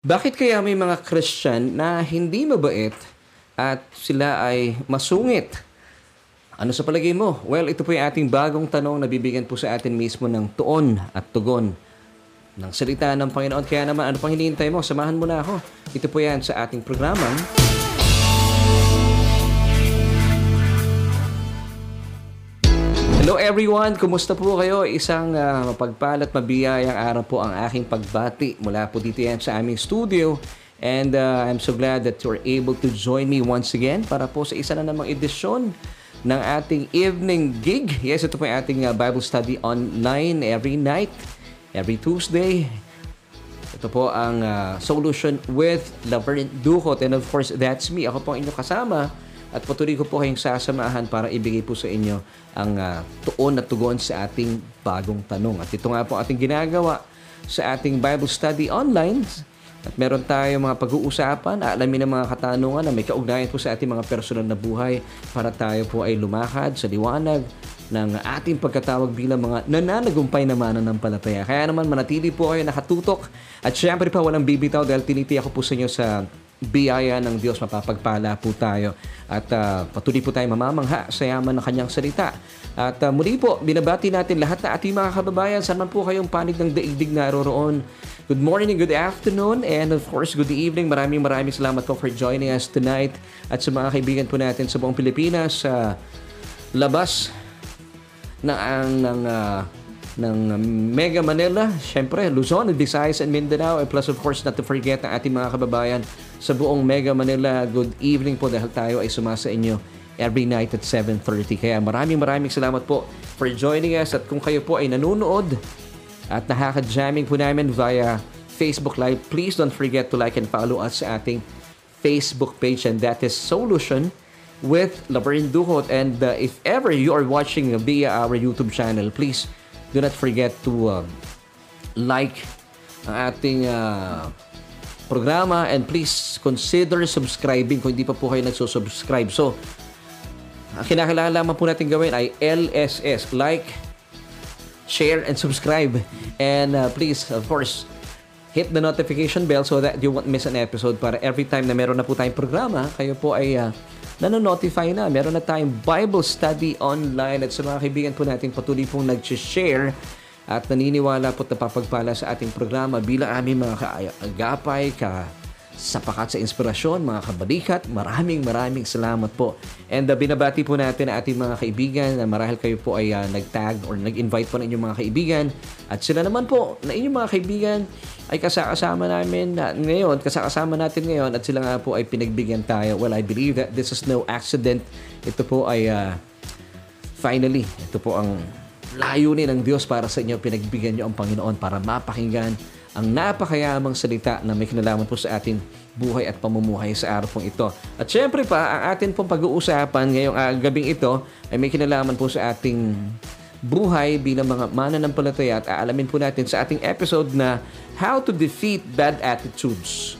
Bakit kaya may mga Christian na hindi mabait at sila ay masungit? Ano sa palagay mo? Well, ito po yung ating bagong tanong na bibigyan po sa atin mismo ng tuon at tugon ng salita ng Panginoon. Kaya naman, ano pang hinihintay mo? Samahan mo na ako. Ito po yan sa ating programang Hello everyone! Kumusta po kayo? Isang uh, mapagpalat, mabiyayang araw po ang aking pagbati mula po dito yan sa aming studio. And uh, I'm so glad that you're able to join me once again para po sa isa na namang edisyon ng ating evening gig. Yes, ito po yung ating uh, Bible study online every night, every Tuesday. Ito po ang uh, Solution with Laverne Duhot. And of course, that's me. Ako po ang inyong kasama at patuloy ko po kayong sasamahan para ibigay po sa inyo ang uh, tuon at tugon sa ating bagong tanong. At ito nga po ating ginagawa sa ating Bible study online. At meron tayo mga pag-uusapan, aalamin ang mga katanungan na may kaugnayan po sa ating mga personal na buhay para tayo po ay lumakad sa liwanag ng ating pagkatawag bilang mga nananagumpay na mananampalataya. Kaya naman manatili po kayo nakatutok at syempre pa walang bibitaw dahil tinitiyak ko po sa inyo sa biyaya ng Diyos, mapapagpala po tayo. At uh, patuloy po tayo mamamangha sa yaman ng kanyang salita. At uh, muli po, binabati natin lahat na ating mga kababayan. Saan man po kayong panig ng daigdig naroroon. Good morning and good afternoon and of course good evening. Maraming maraming salamat po for joining us tonight at sa mga kaibigan po natin sa buong Pilipinas sa uh, labas ng ang ng uh, ng Mega Manila, syempre Luzon, Visayas and Mindanao, and plus of course not to forget ang ating mga kababayan sa buong Mega Manila. Good evening po dahil tayo ay sumasa inyo every night at 7.30. Kaya maraming maraming salamat po for joining us at kung kayo po ay nanonood at nakaka-jamming po namin via Facebook Live, please don't forget to like and follow us sa ating Facebook page and that is Solution with Laverne Duhot. And uh, if ever you are watching via our YouTube channel, please do not forget to uh, like ang ating uh, programa and please consider subscribing kung hindi pa po kayo nagsusubscribe. So, ang kinakailangan lamang po natin gawin ay LSS, like, share, and subscribe. And uh, please, of course, hit the notification bell so that you won't miss an episode para every time na meron na po tayong programa, kayo po ay uh, nanonotify na. Meron na tayong Bible study online at sa mga kaibigan po natin patuloy pong nag-share at naniniwala po at napapagpala sa ating programa bilang aming mga kaagapay, ka sapakat sa inspirasyon, mga kabalikat. Maraming maraming salamat po. And uh, binabati po natin ang ating mga kaibigan na marahil kayo po ay uh, nag-tag or nag-invite po ng inyong mga kaibigan. At sila naman po na inyong mga kaibigan ay kasakasama namin na ngayon, kasakasama natin ngayon at sila nga po ay pinagbigyan tayo. Well, I believe that this is no accident. Ito po ay uh, finally, ito po ang layunin ng Diyos para sa inyo. Pinagbigyan niyo ang Panginoon para mapakinggan ang napakayamang salita na may kinalaman po sa ating buhay at pamumuhay sa araw pong ito. At syempre pa, ang atin pong pag-uusapan ngayong uh, gabing ito ay may kinalaman po sa ating buhay bilang mga mananampalataya at aalamin po natin sa ating episode na How to Defeat Bad Attitudes.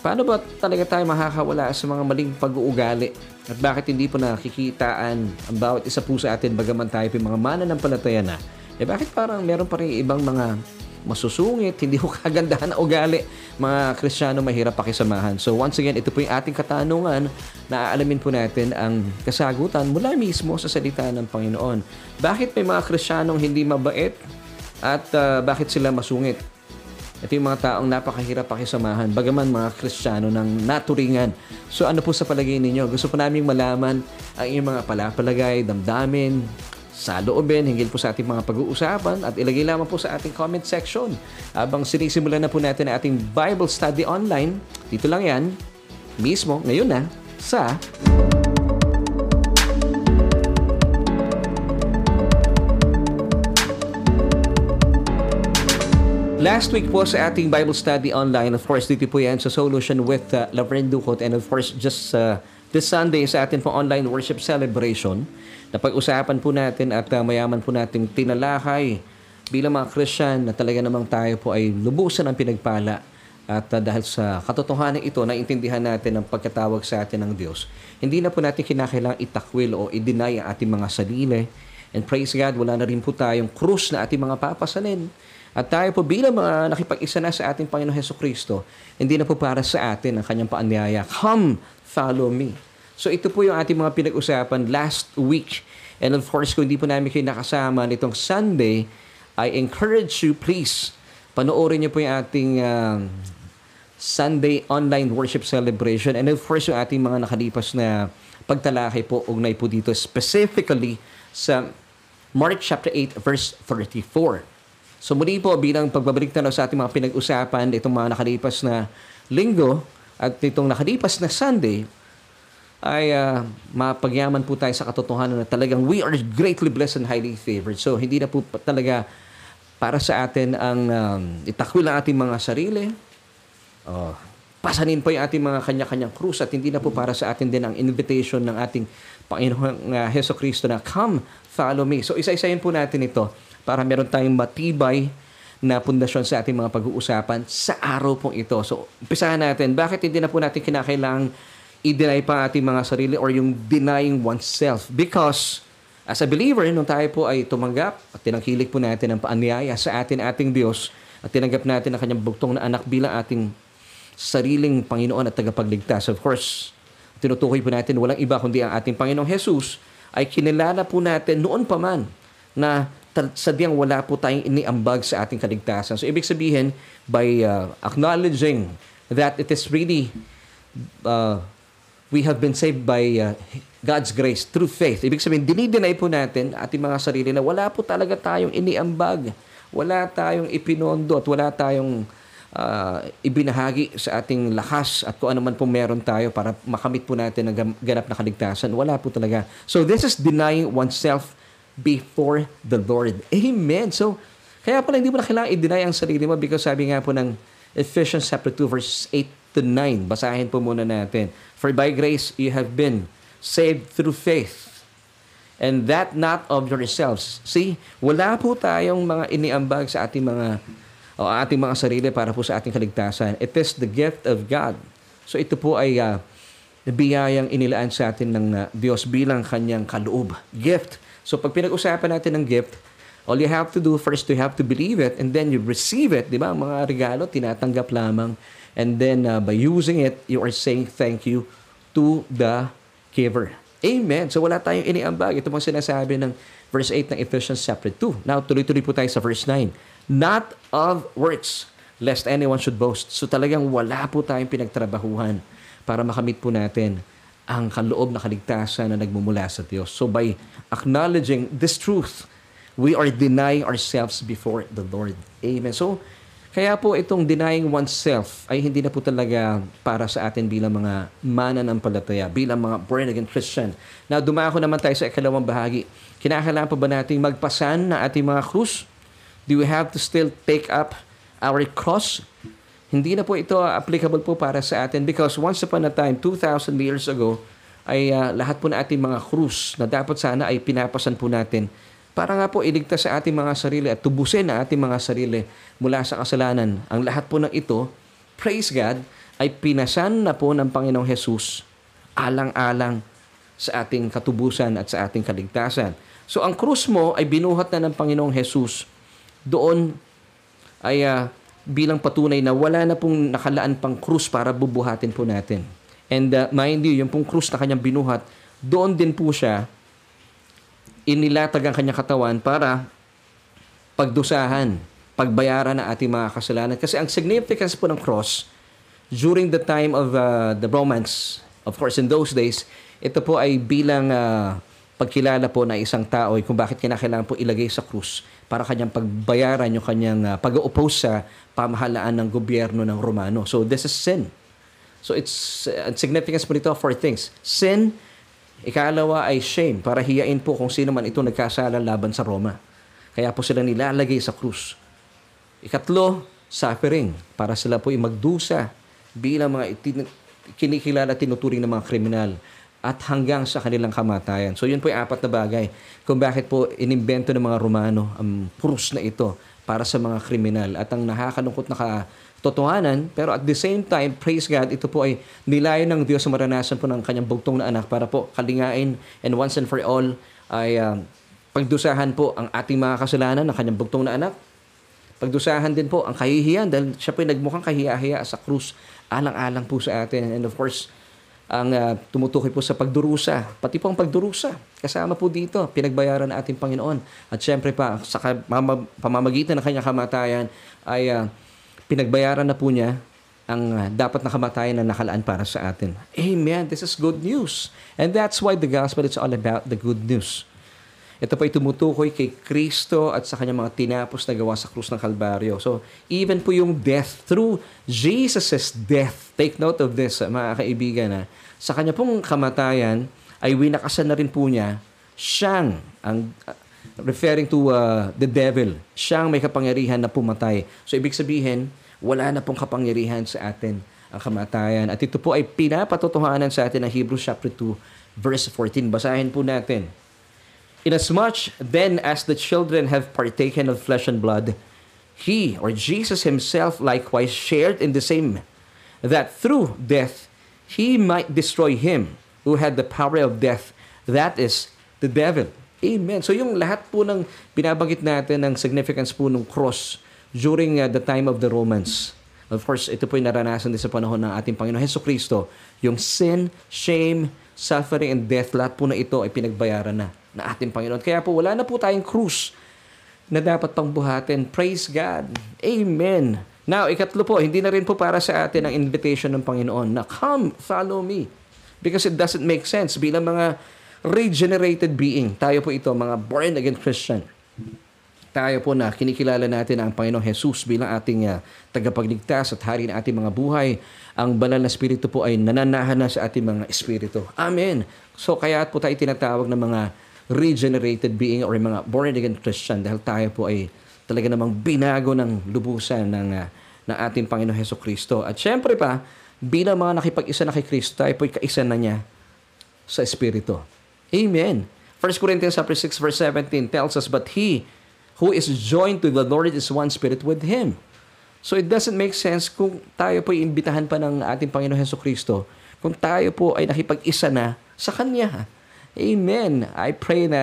Paano ba talaga tayo makakawala sa mga maling pag-uugali? At bakit hindi po nakikitaan ang bawat isa po sa atin bagaman tayo po mga mananampalataya na? Eh bakit parang meron pa rin ibang mga masusungit, hindi ko kagandahan na ugali, mga Kristiyano mahirap pakisamahan. So once again, ito po yung ating katanungan na aalamin po natin ang kasagutan mula mismo sa salita ng Panginoon. Bakit may mga Kristiyanong hindi mabait at uh, bakit sila masungit? Ito yung mga taong napakahirap pakisamahan, bagaman mga Kristiyano ng naturingan. So ano po sa palagay ninyo? Gusto po namin malaman ang inyong mga palapalagay, damdamin, sa loobin hinggil po sa ating mga pag-uusapan at ilagay lamang po sa ating comment section. Habang sinisimulan na po natin ang ating Bible study online, dito lang yan, mismo, ngayon na, sa... Last week po sa ating Bible study online, of course, dito po yan sa Solution with uh, Laverne Ducot and of course, just uh, this Sunday sa ating po online worship celebration, Napag-usapan po natin at uh, mayaman po natin tinalakay bilang mga Christian na talaga namang tayo po ay lubusan ng pinagpala. At uh, dahil sa katotohanan ito, naintindihan natin ang pagkatawag sa atin ng Diyos. Hindi na po natin kinakailangang itakwil o i-deny ang ating mga sarili. And praise God, wala na rin po tayong krus na ating mga papasanin At tayo po bilang mga nakipag-isa na sa ating Panginoon Heso Kristo, hindi na po para sa atin ang kanyang paanyaya. Come, follow me. So ito po yung ating mga pinag-usapan last week. And of course, kung hindi po namin kayo nakasama nitong Sunday, I encourage you, please, panoorin niyo po yung ating uh, Sunday online worship celebration. And of course, yung ating mga nakalipas na pagtalakay po, ugnay po dito specifically sa Mark chapter 8 verse 34. So muli po bilang pagbabalik na sa ating mga pinag-usapan itong mga nakalipas na linggo at itong nakalipas na Sunday ay uh, mapagyaman po tayo sa katotohanan na talagang we are greatly blessed and highly favored. So hindi na po talaga para sa atin ang um, itakwil ang ating mga sarili. Oh, pasanin po yung ating mga kanya-kanyang krus at hindi na po para sa atin din ang invitation ng ating Panginoong uh, Heso Kristo na come, follow me. So isa-isayin po natin ito para meron tayong matibay na pundasyon sa ating mga pag-uusapan sa araw pong ito. So, umpisahan natin. Bakit hindi na po natin kinakailangang i-deny pa ating mga sarili or yung denying oneself? Because, as a believer, nung tayo po ay tumanggap at tinangkilik po natin ang paanyaya sa atin ating Diyos at tinanggap natin ang kanyang bugtong na anak bilang ating sariling Panginoon at tagapagligtas. Of course, tinutukoy po natin walang iba kundi ang ating Panginoong Jesus ay kinilala po natin noon pa man na sadyang wala po tayong iniambag sa ating kaligtasan. So, ibig sabihin, by uh, acknowledging that it is really, uh, we have been saved by uh, God's grace through faith. Ibig sabihin, dinideny po natin ating mga sarili na wala po talaga tayong iniambag. Wala tayong ipinondo at wala tayong uh, ibinahagi sa ating lakas at kung ano man po meron tayo para makamit po natin ang ganap na kaligtasan. Wala po talaga. So this is denying oneself before the Lord. Amen. So, kaya pala hindi mo na kailangan i-deny ang sarili mo because sabi nga po ng Ephesians chapter 2 verse 8 to 9. Basahin po muna natin. For by grace you have been saved through faith. And that not of yourselves. See, wala po tayong mga iniambag sa ating mga o ating mga sarili para po sa ating kaligtasan. It is the gift of God. So ito po ay uh, biyayang inilaan sa atin ng uh, Diyos bilang kanyang kaloob. Gift So pag pinag-usapan natin ng gift, all you have to do first you have to believe it and then you receive it, 'di ba? Mga regalo tinatanggap lamang and then uh, by using it, you are saying thank you to the giver. Amen. So wala tayong iniambag. Ito pong sinasabi ng verse 8 ng Ephesians chapter 2. Now, tuloy-tuloy po tayo sa verse 9. Not of works, lest anyone should boast. So talagang wala po tayong pinagtrabahuhan para makamit po natin ang kaloob na kaligtasan na nagmumula sa Diyos. So by acknowledging this truth, we are denying ourselves before the Lord. Amen. So, kaya po itong denying oneself ay hindi na po talaga para sa atin bilang mga mananampalataya, bilang mga born-again Christian. Now, dumako naman tayo sa ikalawang bahagi. Kinakailangan pa ba nating magpasan na ating mga krus? Do we have to still take up our cross? Hindi na po ito applicable po para sa atin because once upon a time, 2,000 years ago, ay uh, lahat po na ating mga krus na dapat sana ay pinapasan po natin para nga po iligtas sa ating mga sarili at tubusin na ating mga sarili mula sa kasalanan. Ang lahat po ng ito, praise God, ay pinasan na po ng Panginoong Jesus alang-alang sa ating katubusan at sa ating kaligtasan. So ang krus mo ay binuhat na ng Panginoong Jesus. Doon ay uh, bilang patunay na wala na pong nakalaan pang krus para bubuhatin po natin. And uh, mind you, yung pong krus na kanyang binuhat, doon din po siya inilatag ang kanyang katawan para pagdusahan, pagbayaran ng ating mga kasalanan. Kasi ang significance po ng cross, during the time of uh, the Romans, of course in those days, ito po ay bilang uh, pagkilala po na isang tao kung bakit kinakailangan po ilagay sa krus para kanyang pagbayaran yung kanyang uh, pag-oppose sa pamahalaan ng gobyerno ng Romano. So this is sin. So it's uh, significance po nito for things. Sin, ikalawa ay shame para hiyain po kung sino man ito nagkasala laban sa Roma. Kaya po sila nilalagay sa krus. Ikatlo, suffering para sila po ay magdusa bilang mga itin- kinikilala tinuturing ng mga kriminal at hanggang sa kanilang kamatayan. So yun po yung apat na bagay kung bakit po inimbento ng mga Romano ang krus na ito para sa mga kriminal. At ang nakakalungkot na katotohanan, pero at the same time, praise God, ito po ay nilayan ng Diyos sa maranasan po ng kanyang bugtong na anak para po kalingain and once and for all ay uh, pagdusahan po ang ating mga kasalanan ng kanyang bugtong na anak Pagdusahan din po ang kahihiyan dahil siya po ay nagmukhang kahiya-hiya sa krus. Alang-alang po sa atin. And of course, ang uh, tumutukoy po sa pagdurusa, pati po ang pagdurusa. Kasama po dito, pinagbayaran ng ating Panginoon. At syempre pa, sa pamamagitan ng kanyang kamatayan, ay uh, pinagbayaran na po niya ang uh, dapat na kamatayan na nakalaan para sa atin. Amen. This is good news. And that's why the gospel is all about the good news. Ito pa ay tumutukoy kay Kristo at sa kanyang mga tinapos na gawa sa krus ng Kalbaryo. So, even po yung death through Jesus' death, take note of this, mga kaibigan, na sa kanya pong kamatayan, ay winakasan na rin po niya siyang, ang, uh, referring to uh, the devil, siyang may kapangyarihan na pumatay. So, ibig sabihin, wala na pong kapangyarihan sa atin ang kamatayan. At ito po ay pinapatotohanan sa atin ng Hebrews chapter 2, verse 14. Basahin po natin. Inasmuch then as the children have partaken of flesh and blood, he or Jesus himself likewise shared in the same, that through death he might destroy him who had the power of death, that is, the devil. Amen. So yung lahat po ng binabanggit natin ng significance po ng cross during uh, the time of the Romans. Of course, ito po yung naranasan din sa panahon ng ating Panginoon Heso Kristo. Yung sin, shame, suffering, and death, lahat po na ito ay pinagbayaran na na ating Panginoon. Kaya po wala na po tayong krus na dapat pang buhatin. Praise God. Amen. Now, ikatlo po, hindi na rin po para sa atin ang invitation ng Panginoon na come, follow me. Because it doesn't make sense bilang mga regenerated being. Tayo po ito, mga born-again Christian. Tayo po na kinikilala natin ang Panginoong Jesus bilang ating uh, tagapagligtas at hari ng ating mga buhay. Ang banal na spirito po ay nananahan na sa ating mga espiritu. Amen. So kaya po tayo tinatawag ng mga regenerated being or mga born-again Christian dahil tayo po ay talaga namang binago ng lubusan ng, uh, ng ating Panginoon Heso Kristo. At syempre pa, bilang mga nakipag-isa na kay Kristo, tayo po ay kaisa na niya sa Espiritu. Amen. 1 Corinthians 6 verse 17 tells us, But he who is joined to the Lord is one spirit with Him. So it doesn't make sense kung tayo po iimbitahan pa ng ating Panginoon Heso Kristo, kung tayo po ay nakipag-isa na sa Kanya. Amen. I pray na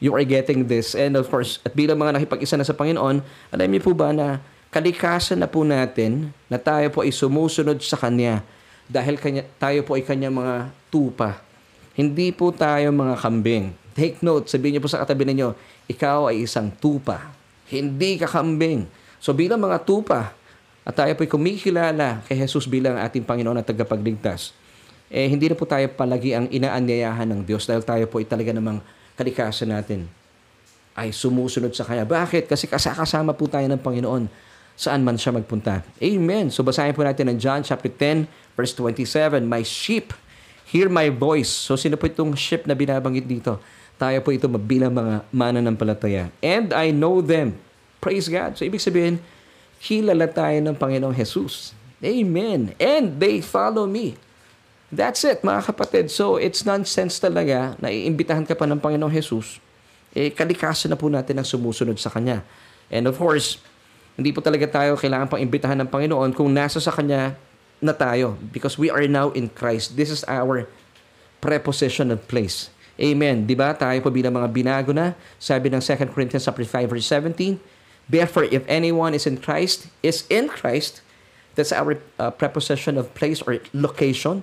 you are getting this. And of course, at bilang mga nakipag-isa na sa Panginoon, alam niyo po ba na kalikasan na po natin na tayo po ay sumusunod sa Kanya dahil kanya, tayo po ay Kanyang mga tupa. Hindi po tayo mga kambing. Take note, sabihin niyo po sa katabi ninyo, ikaw ay isang tupa. Hindi ka kambing. So bilang mga tupa, at tayo po ay kumikilala kay Jesus bilang ating Panginoon at tagapagligtas, eh hindi na po tayo palagi ang inaanyayahan ng Diyos dahil tayo po ay talaga namang kalikasan natin ay sumusunod sa Kanya. Bakit? Kasi kasakasama po tayo ng Panginoon saan man siya magpunta. Amen. So basahin po natin ng John chapter 10 verse 27. My sheep hear my voice. So sino po itong sheep na binabanggit dito? Tayo po ito mabilang mga mananampalataya. And I know them. Praise God. So ibig sabihin, kilala tayo ng Panginoong Jesus. Amen. And they follow me. That's it, mga kapatid. So, it's nonsense talaga na iimbitahan ka pa ng Panginoong Jesus. Eh, kalikasan na po natin ang sumusunod sa Kanya. And of course, hindi po talaga tayo kailangan pang imbitahan ng Panginoon kung nasa sa Kanya na tayo. Because we are now in Christ. This is our preposition of place. Amen. Di ba? Tayo po bilang mga binago na. Sabi ng 2 Corinthians 5 verse 17, Therefore, if anyone is in Christ, is in Christ, that's our uh, preposition of place or location.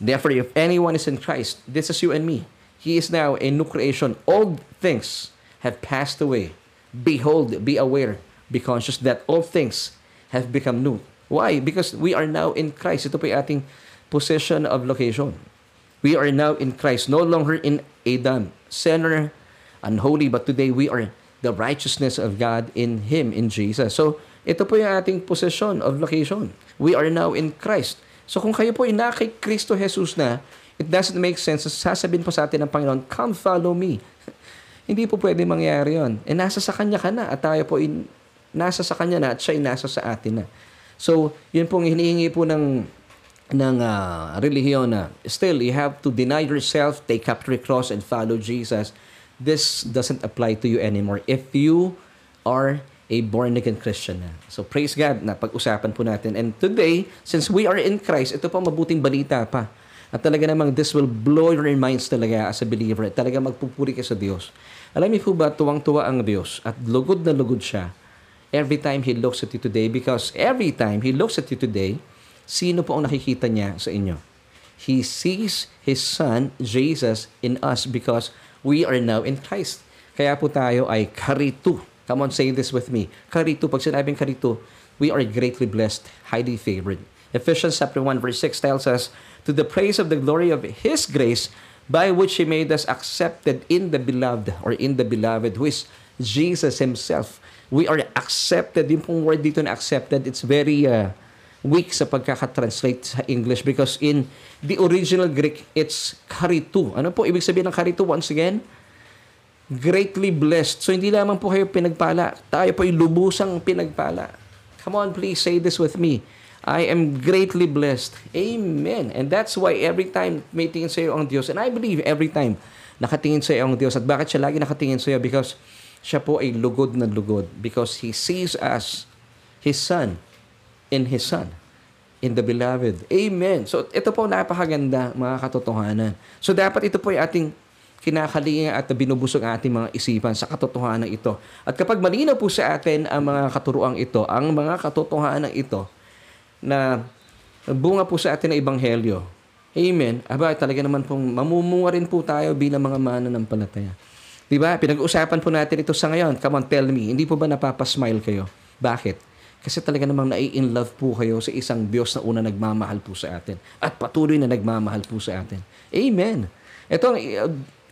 Therefore, if anyone is in Christ, this is you and me. He is now a new creation. Old things have passed away. Behold, be aware, be conscious that all things have become new. Why? Because we are now in Christ. Ito po yung ating position of location. We are now in Christ, no longer in Adam, sinner, unholy, but today we are the righteousness of God in Him, in Jesus. So, ito po yung ating position of location. We are now in Christ. So kung kayo po ay na kay Kristo Jesus na, it doesn't make sense. Sasabihin po sa atin ng Panginoon, come follow me. Hindi po pwede mangyari yon. Eh nasa sa Kanya ka na at tayo po in, nasa sa Kanya na at siya nasa sa atin na. So, yun pong hinihingi po ng ng uh, relihiyon na still you have to deny yourself, take up your cross and follow Jesus. This doesn't apply to you anymore if you are a born-again Christian na. So praise God na pag-usapan po natin. And today, since we are in Christ, ito pa mabuting balita pa. At talaga namang this will blow your minds talaga as a believer. Talaga magpupuri ka sa Diyos. Alam niyo po ba, tuwang-tuwa ang Diyos at lugod na lugod siya every time He looks at you today because every time He looks at you today, sino po ang nakikita niya sa inyo? He sees His Son, Jesus, in us because we are now in Christ. Kaya po tayo ay karitu. Come on, say this with me. Karitu. Pag sinabing karitu, we are greatly blessed, highly favored. Ephesians chapter 1 verse 6 tells us, To the praise of the glory of His grace, by which He made us accepted in the beloved, or in the beloved, who is Jesus Himself. We are accepted. Yung pong word dito na accepted, it's very uh, weak sa pagkakatranslate sa English because in the original Greek, it's karitu. Ano po ibig sabihin ng karitu? Once again, greatly blessed. So hindi lamang po kayo pinagpala. Tayo po ay lubusang pinagpala. Come on, please say this with me. I am greatly blessed. Amen. And that's why every time may tingin sa iyo ang Diyos, and I believe every time nakatingin sa iyo ang Diyos. At bakit siya lagi nakatingin sa iyo? Because siya po ay lugod na lugod. Because He sees us, His Son, in His Son, in the Beloved. Amen. So ito po napakaganda mga katotohanan. So dapat ito po ay ating kinakalinga at binubusog ang ating mga isipan sa katotohanan ito. At kapag malinaw po sa atin ang mga katuruang ito, ang mga katotohanan ito, na bunga po sa atin ng Ebanghelyo. Amen. Aba, talaga naman pong mamumunga rin po tayo bilang mga mananampalataya. Di ba? Pinag-usapan po natin ito sa ngayon. Come on, tell me. Hindi po ba napapasmile kayo? Bakit? Kasi talaga namang nai-in love po kayo sa isang Diyos na una nagmamahal po sa atin at patuloy na nagmamahal po sa atin. Amen. Ito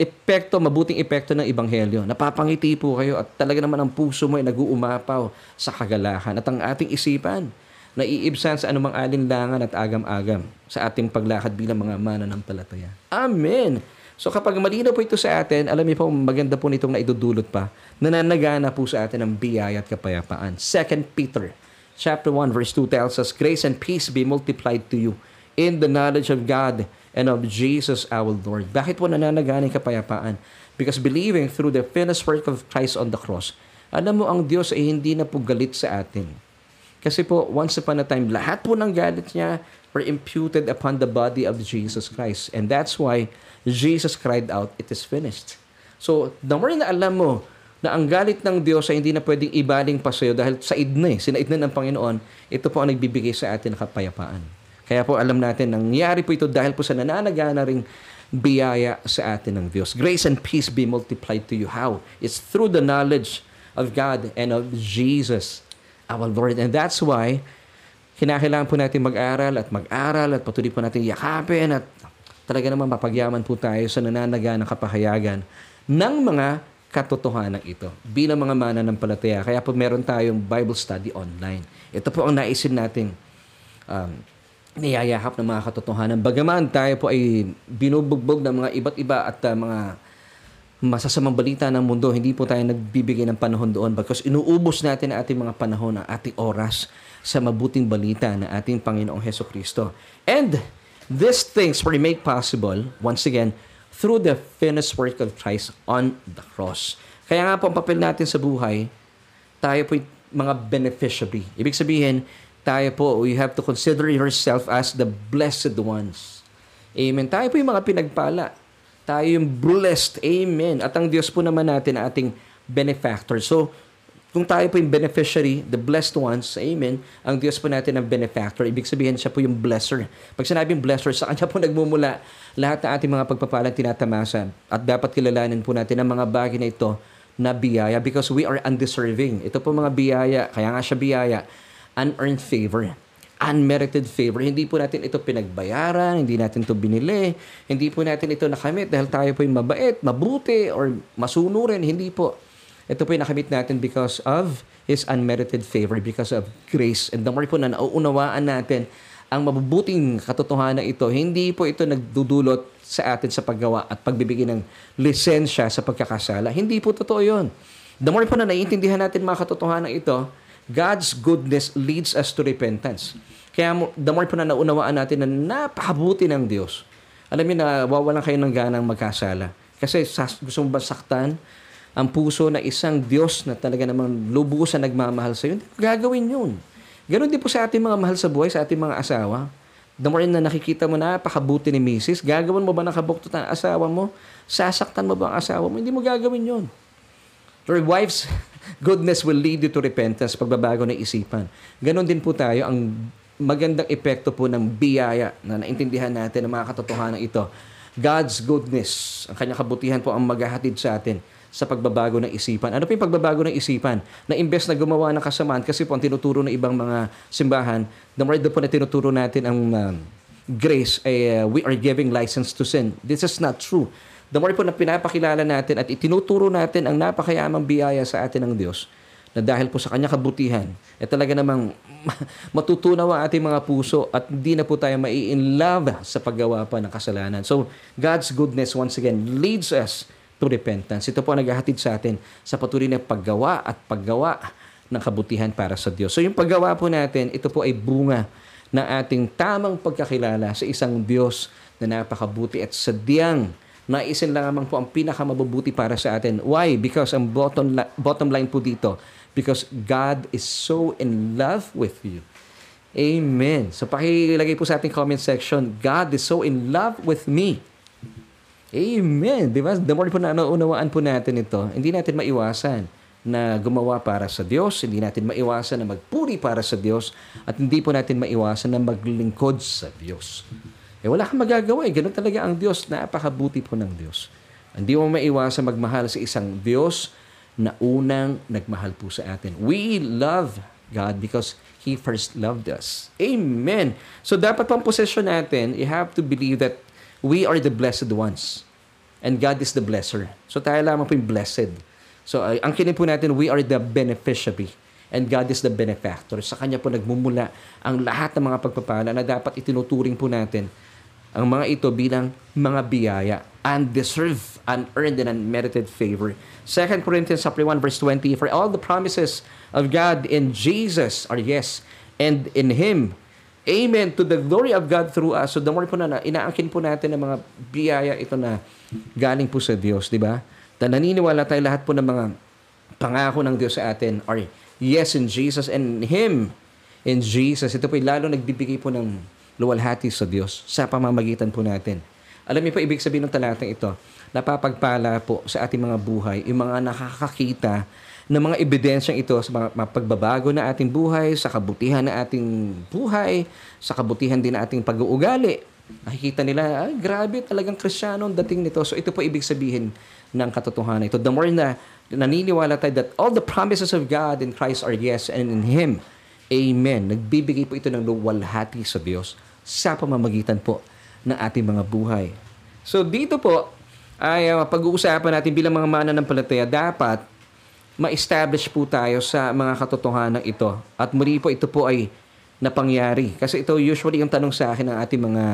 epekto, mabuting epekto ng Ebanghelyo. Napapangiti po kayo at talaga naman ang puso mo ay nag-uumapaw sa kagalahan at ang ating isipan naiibsan sa anumang alinlangan at agam-agam sa ating paglakad bilang mga mananampalataya. Amen! So kapag malinaw po ito sa atin, alam niyo po, maganda po nitong naidudulot pa, nananagana po sa atin ang biyaya at kapayapaan. 2 Peter chapter 1 verse 2 tells us, Grace and peace be multiplied to you in the knowledge of God and of Jesus our Lord. Bakit po nananagana yung kapayapaan? Because believing through the finished work of Christ on the cross, alam mo, ang Diyos ay hindi na po galit sa atin kasi po, once upon a time, lahat po ng galit niya were imputed upon the body of Jesus Christ. And that's why Jesus cried out, it is finished. So, the more na alam mo na ang galit ng Diyos ay hindi na pwedeng ibaling pa sa iyo dahil sa idna eh, sinaid na ng Panginoon, ito po ang nagbibigay sa atin ng kapayapaan. Kaya po alam natin, nangyari po ito dahil po sa nananagana ring biyaya sa atin ng Diyos. Grace and peace be multiplied to you. How? It's through the knowledge of God and of Jesus our Lord. And that's why, kinakailangan po natin mag-aral at mag-aral at patuloy po natin yakapin at talaga naman mapagyaman po tayo sa nananaga ng kapahayagan ng mga katotohanan ito bilang mga mananampalataya. Kaya po meron tayong Bible study online. Ito po ang naisin nating um, niyayahap ng mga katotohanan. Bagaman tayo po ay binubugbog ng mga iba't iba at uh, mga masasamang balita ng mundo, hindi po tayo nagbibigay ng panahon doon because inuubos natin ang ating mga panahon, ang ating oras sa mabuting balita ng ating Panginoong Heso Kristo. And these things were made possible, once again, through the finished work of Christ on the cross. Kaya nga po ang papel natin sa buhay, tayo po mga beneficiary. Ibig sabihin, tayo po, we have to consider yourself as the blessed ones. Amen. Tayo po yung mga pinagpala tayo yung blessed. Amen. At ang Diyos po naman natin ating benefactor. So, kung tayo po yung beneficiary, the blessed ones, amen, ang Diyos po natin ang benefactor. Ibig sabihin, siya po yung blesser. Pag sinabing blesser, sa kanya po nagmumula lahat ng ating mga pagpapalang tinatamasa. At dapat kilalanin po natin ang mga bagay na ito na biyaya because we are undeserving. Ito po mga biyaya, kaya nga siya biyaya, unearned favor unmerited favor. Hindi po natin ito pinagbayaran, hindi natin ito binili, hindi po natin ito nakamit dahil tayo po yung mabait, mabuti, or masunurin. Hindi po. Ito po yung nakamit natin because of His unmerited favor, because of grace. And the more po na nauunawaan natin ang mabubuting katotohanan ito, hindi po ito nagdudulot sa atin sa paggawa at pagbibigay ng lisensya sa pagkakasala. Hindi po totoo yun. The more po na naiintindihan natin mga katotohanan ito, God's goodness leads us to repentance. Kaya the more po na naunawaan natin na napakabuti ng Diyos, alam niyo na wawalan kayo ng ganang magkasala. Kasi gusto mo ba saktan ang puso na isang Diyos na talaga namang lubusan nagmamahal sa iyo? Gagawin yun. Ganon din po sa ating mga mahal sa buhay, sa ating mga asawa. The more na nakikita mo na napakabuti ni Mrs., gagawin mo ba ng kabuktot ang asawa mo? Sasaktan mo ba ang asawa mo? Hindi mo gagawin yun. Your wife's goodness will lead you to repentance, pagbabago ng isipan. Ganon din po tayo, ang magandang epekto po ng biyaya na naintindihan natin ang mga katotohanan ito. God's goodness, ang kanyang kabutihan po ang maghahatid sa atin sa pagbabago ng isipan. Ano po yung pagbabago ng isipan? Na imbes na gumawa ng kasamaan, kasi po ang tinuturo ng ibang mga simbahan, the more po na tinuturo natin ang um, grace, ay uh, we are giving license to sin. This is not true. The more po na pinapakilala natin at itinuturo natin ang napakayamang biyaya sa atin ng Diyos, na dahil po sa kanya kabutihan, eh talaga namang matutunaw ang ating mga puso at hindi na po tayo mai-in love sa paggawa pa ng kasalanan. So, God's goodness once again leads us to repentance. Ito po ang naghahatid sa atin sa patuloy na paggawa at paggawa ng kabutihan para sa Diyos. So yung paggawa po natin, ito po ay bunga ng ating tamang pagkakilala sa isang Diyos na napakabuti at sadyang naisin lamang po ang pinakamabubuti para sa atin. Why? Because ang bottom, bottom line po dito, because God is so in love with you. Amen. So pakilagay po sa ating comment section, God is so in love with me. Amen. Di ba? The more po na naunawaan po natin ito, hindi natin maiwasan na gumawa para sa Diyos, hindi natin maiwasan na magpuri para sa Diyos, at hindi po natin maiwasan na maglingkod sa Diyos. Eh wala kang magagawa. Eh. Ganun talaga ang Diyos. Napakabuti po ng Diyos. Hindi mo maiwasan magmahal sa isang Diyos na unang nagmahal po sa atin. We love God because He first loved us. Amen. So dapat pang posesyon natin, you have to believe that we are the blessed ones. And God is the blesser. So tayo lamang po yung blessed. So uh, ang kinin natin, we are the beneficiary. And God is the benefactor. Sa Kanya po nagmumula ang lahat ng mga pagpapala na dapat itinuturing po natin ang mga ito bilang mga biyaya, undeserved, unearned, and unmerited favor. 2 Corinthians 1 verse 20, For all the promises of God in Jesus are yes, and in Him Amen to the glory of God through us. So the more po na, inaangkin po natin ng mga biyaya ito na galing po sa Diyos, di ba? Na naniniwala tayo lahat po ng mga pangako ng Diyos sa atin are yes in Jesus and Him in Jesus. Ito po lalo nagbibigay po ng luwalhati sa Diyos sa pamamagitan po natin. Alam niyo po ibig sabihin ng talatang ito, napapagpala po sa ating mga buhay, yung mga nakakakita ng mga ebidensyang ito sa mga, pagbabago na ating buhay, sa kabutihan na ating buhay, sa kabutihan din na ating pag-uugali. Nakikita nila, ay grabe talagang krisyano ang dating nito. So ito po ibig sabihin ng katotohanan ito. The more na naniniwala tayo that all the promises of God in Christ are yes and in Him, Amen. Nagbibigay po ito ng luwalhati sa Diyos sa pamamagitan po ng ating mga buhay. So dito po ay uh, pag-uusapan natin bilang mga mananampalataya, dapat ma-establish po tayo sa mga katotohanan ito. At muli po ito po ay napangyari. Kasi ito usually yung tanong sa akin ng ating mga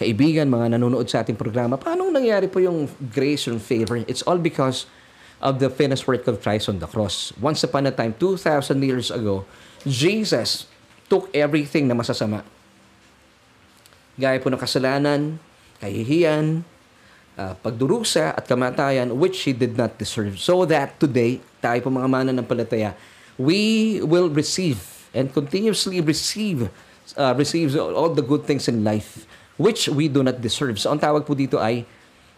kaibigan, mga nanonood sa ating programa, paano nangyari po yung grace and favor? It's all because of the finished work of Christ on the cross. Once upon a time, 2,000 years ago, Jesus took everything na masasama. Gaya po ng kasalanan, kahihiyan, uh, pagdurusa at kamatayan which he did not deserve. So that today, tayo po mga mananampalataya, we will receive and continuously receive uh, receives all the good things in life which we do not deserve. So ang tawag po dito ay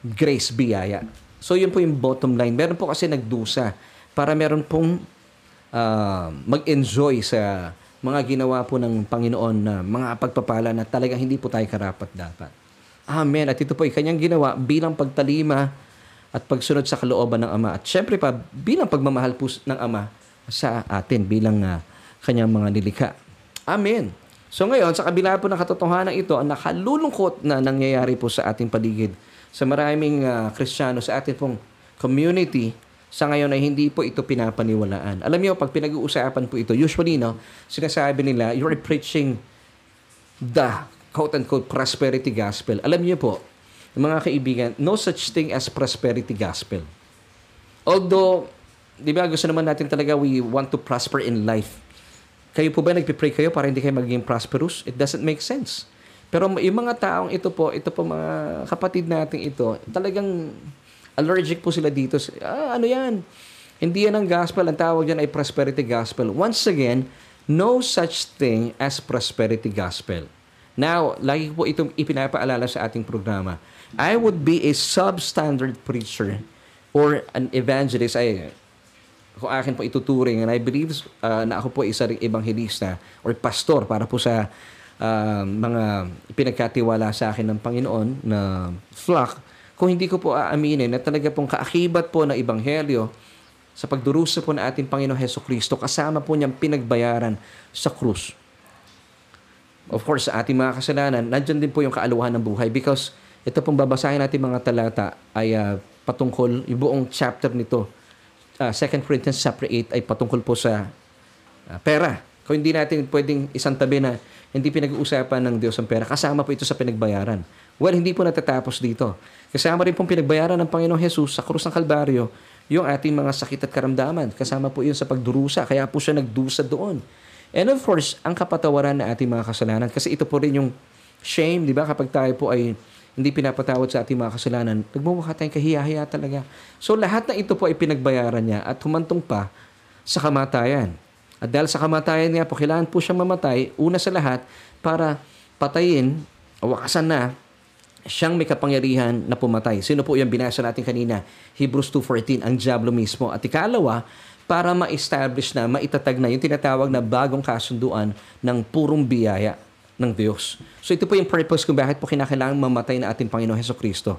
grace biyaya. So yun po yung bottom line. Meron po kasi nagdusa para meron pong uh, mag-enjoy sa mga ginawa po ng Panginoon na mga pagpapala na talagang hindi po tayo karapat dapat. Amen. At ito po ay kanyang ginawa bilang pagtalima at pagsunod sa kalooban ng Ama. At syempre pa, bilang pagmamahal po ng Ama sa atin bilang uh, kanyang mga nilikha. Amen. So ngayon, sa kabila po ng katotohanan ito, ang nakalulungkot na nangyayari po sa ating paligid, sa maraming uh, Kristiyano, sa ating pong community, sa ngayon ay hindi po ito pinapaniwalaan. Alam niyo, pag pinag-uusapan po ito, usually, no, sinasabi nila, you're preaching the quote-unquote prosperity gospel. Alam niyo po, mga kaibigan, no such thing as prosperity gospel. Although, di ba gusto naman natin talaga we want to prosper in life. Kayo po ba nagpipray kayo para hindi kayo maging prosperous? It doesn't make sense. Pero yung mga taong ito po, ito po mga kapatid natin ito, talagang allergic po sila dito. Ah, ano yan? Hindi yan ang gospel. Ang tawag yan ay prosperity gospel. Once again, no such thing as prosperity gospel. Now, lagi po itong ipinapaalala sa ating programa. I would be a substandard preacher or an evangelist. I, kung akin po ituturing, and I believe uh, na ako po isa ring ebanghelista or pastor para po sa uh, mga pinagkatiwala sa akin ng Panginoon na flock, kung hindi ko po aaminin na talaga pong kaakibat po ng ebanghelyo sa pagdurusa po ng ating Panginoon Heso Kristo, kasama po niyang pinagbayaran sa krus. Of course, sa ating mga kasalanan, nandyan din po yung kaaluhan ng buhay because ito pong babasahin natin mga talata ay uh, patungkol, yung buong chapter nito, uh, 2 Corinthians chapter 8 ay patungkol po sa uh, pera. Kung hindi natin pwedeng isang tabi na hindi pinag-uusapan ng Diyos ang pera, kasama po ito sa pinagbayaran. Well, hindi po natatapos dito. Kasama rin pong pinagbayaran ng Panginoong Jesus sa krus ng Kalbaryo yung ating mga sakit at karamdaman. Kasama po yun sa pagdurusa. Kaya po siya nagdusa doon. And of course, ang kapatawaran na ating mga kasalanan. Kasi ito po rin yung shame, di ba? Kapag tayo po ay hindi pinapatawad sa ating mga kasalanan, nagmumukha tayong kahiya-hiya talaga. So lahat na ito po ay pinagbayaran niya at humantong pa sa kamatayan. At dahil sa kamatayan niya po, kailangan po siyang mamatay, una sa lahat, para patayin, wakasan na, siyang may kapangyarihan na pumatay. Sino po yung binasa natin kanina? Hebrews 2.14, ang Diablo mismo. At ikalawa, para ma-establish na, maitatag na yung tinatawag na bagong kasunduan ng purong biyaya ng Diyos. So ito po yung purpose kung bakit po kinakailangan mamatay na ating Panginoon Heso Kristo.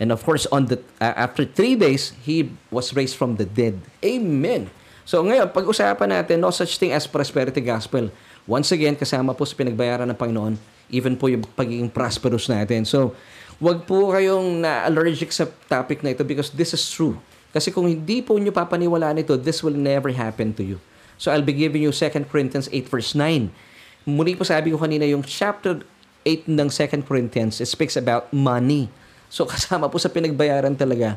And of course, on the, uh, after three days, He was raised from the dead. Amen. So ngayon, pag-usapan natin, no such thing as prosperity gospel. Once again, kasama po sa pinagbayaran ng Panginoon, even po yung pagiging prosperous natin. So, wag po kayong na-allergic sa topic na ito because this is true. Kasi kung hindi po nyo papaniwalaan ito, this will never happen to you. So, I'll be giving you 2 Corinthians 8 verse 9 muli po sabi ko kanina, yung chapter 8 ng 2 Corinthians, it speaks about money. So kasama po sa pinagbayaran talaga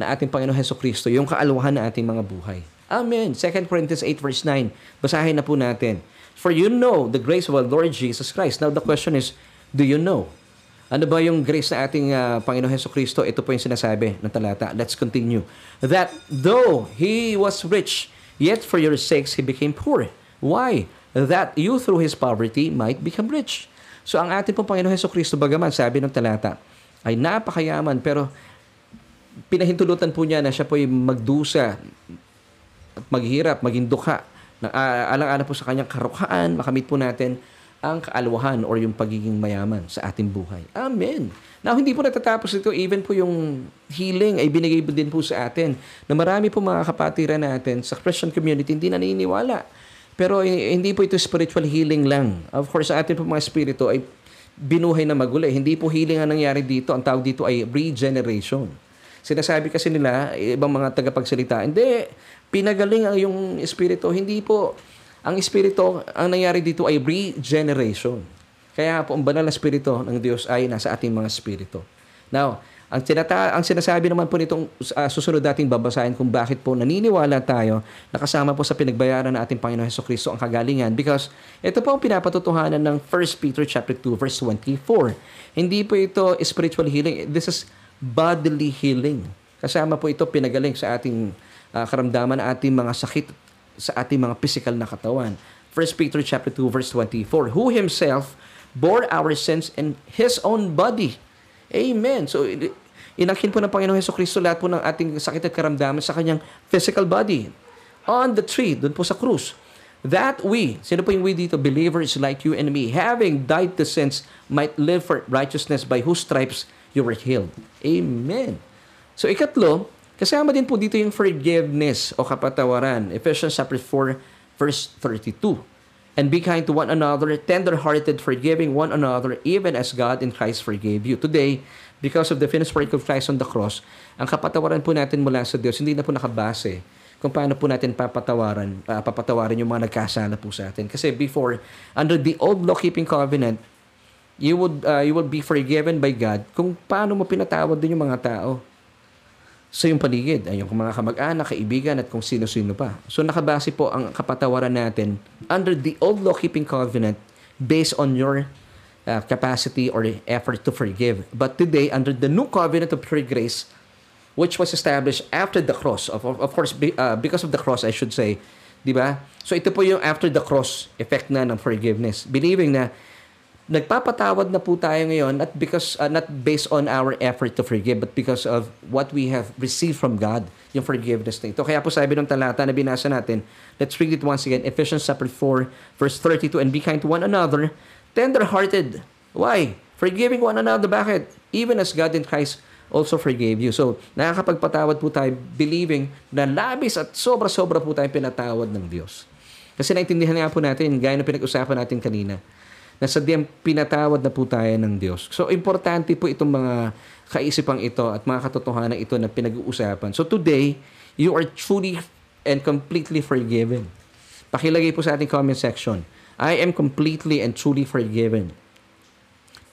na ating Panginoon Heso Kristo, yung kaaluhan na ating mga buhay. Amen. 2 Corinthians 8 verse 9. Basahin na po natin. For you know the grace of our Lord Jesus Christ. Now the question is, do you know? Ano ba yung grace na ating uh, Panginoon Heso Kristo? Ito po yung sinasabi ng talata. Let's continue. That though He was rich, yet for your sakes He became poor. Why? that you through His poverty might become rich. So ang ating pong Panginoon Heso Kristo, bagaman sabi ng talata, ay napakayaman pero pinahintulutan po niya na siya po ay magdusa at maghirap, maging dukha. Uh, alang-alang po sa kanyang karukhaan, makamit po natin ang kaalwahan or yung pagiging mayaman sa ating buhay. Amen. Now, hindi po natatapos ito. Even po yung healing ay binigay din po sa atin na marami po mga kapatiran natin sa Christian community hindi naniniwala pero hindi po ito spiritual healing lang. Of course, sa atin po mga spirito ay binuhay na maguli. Hindi po healing ang nangyari dito. Ang tawag dito ay regeneration. Sinasabi kasi nila, ibang mga tagapagsalita, hindi, pinagaling ang yung espiritu. Hindi po, ang espiritu, ang nangyari dito ay regeneration. Kaya po, ang banal na espiritu ng Diyos ay nasa ating mga espiritu. Now, ang, sinata, ang sinasabi naman po nitong uh, susunod dating babasahin kung bakit po naniniwala tayo na kasama po sa pinagbayaran ng ating Panginoon Heso Kristo ang kagalingan because ito po ang pinapatutuhanan ng 1 Peter chapter 2 verse 24. Hindi po ito spiritual healing. This is bodily healing. Kasama po ito pinagaling sa ating uh, karamdaman, ating mga sakit sa ating mga physical na katawan. 1 Peter chapter 2 verse 24. Who himself bore our sins in his own body. Amen. So Inakin po ng Panginoong Heso Kristo lahat po ng ating sakit at karamdaman sa kanyang physical body. On the tree, doon po sa krus. That we, sino po yung we dito? Believers like you and me, having died to sins, might live for righteousness by whose stripes you were healed. Amen. So ikatlo, kasama din po dito yung forgiveness o kapatawaran. Ephesians chapter 4, verse 32. And be kind to one another, tender-hearted, forgiving one another, even as God in Christ forgave you. Today, because of the finished work of Christ on the cross, ang kapatawaran po natin mula sa Diyos, hindi na po nakabase kung paano po natin papatawaran, uh, papatawarin yung mga nagkasala po sa atin. Kasi before, under the old law-keeping covenant, you would uh, you would be forgiven by God kung paano mo pinatawad din yung mga tao sa yung paligid, ay yung mga kamag-anak, kaibigan, at kung sino-sino pa. So nakabase po ang kapatawaran natin under the old law-keeping covenant based on your uh, capacity or effort to forgive. But today, under the new covenant of free grace, which was established after the cross, of, of, of course, be, uh, because of the cross, I should say, di ba? So ito po yung after the cross effect na ng forgiveness. Believing na nagpapatawad na po tayo ngayon not because uh, not based on our effort to forgive but because of what we have received from God yung forgiveness na ito. Kaya po sabi ng talata na binasa natin let's read it once again Ephesians chapter 4 verse 32 and be kind to one another tender-hearted. Why? Forgiving one another. Bakit? Even as God in Christ also forgave you. So nakakapagpatawad po tayo believing na labis at sobra-sobra po tayo pinatawad ng Diyos. Kasi naintindihan nga po natin gaya ng pinag-usapan natin kanina na sadyang pinatawad na po tayo ng Diyos. So, importante po itong mga kaisipang ito at mga katotohanan ito na pinag-uusapan. So, today, you are truly and completely forgiven. Pakilagay po sa ating comment section. I am completely and truly forgiven.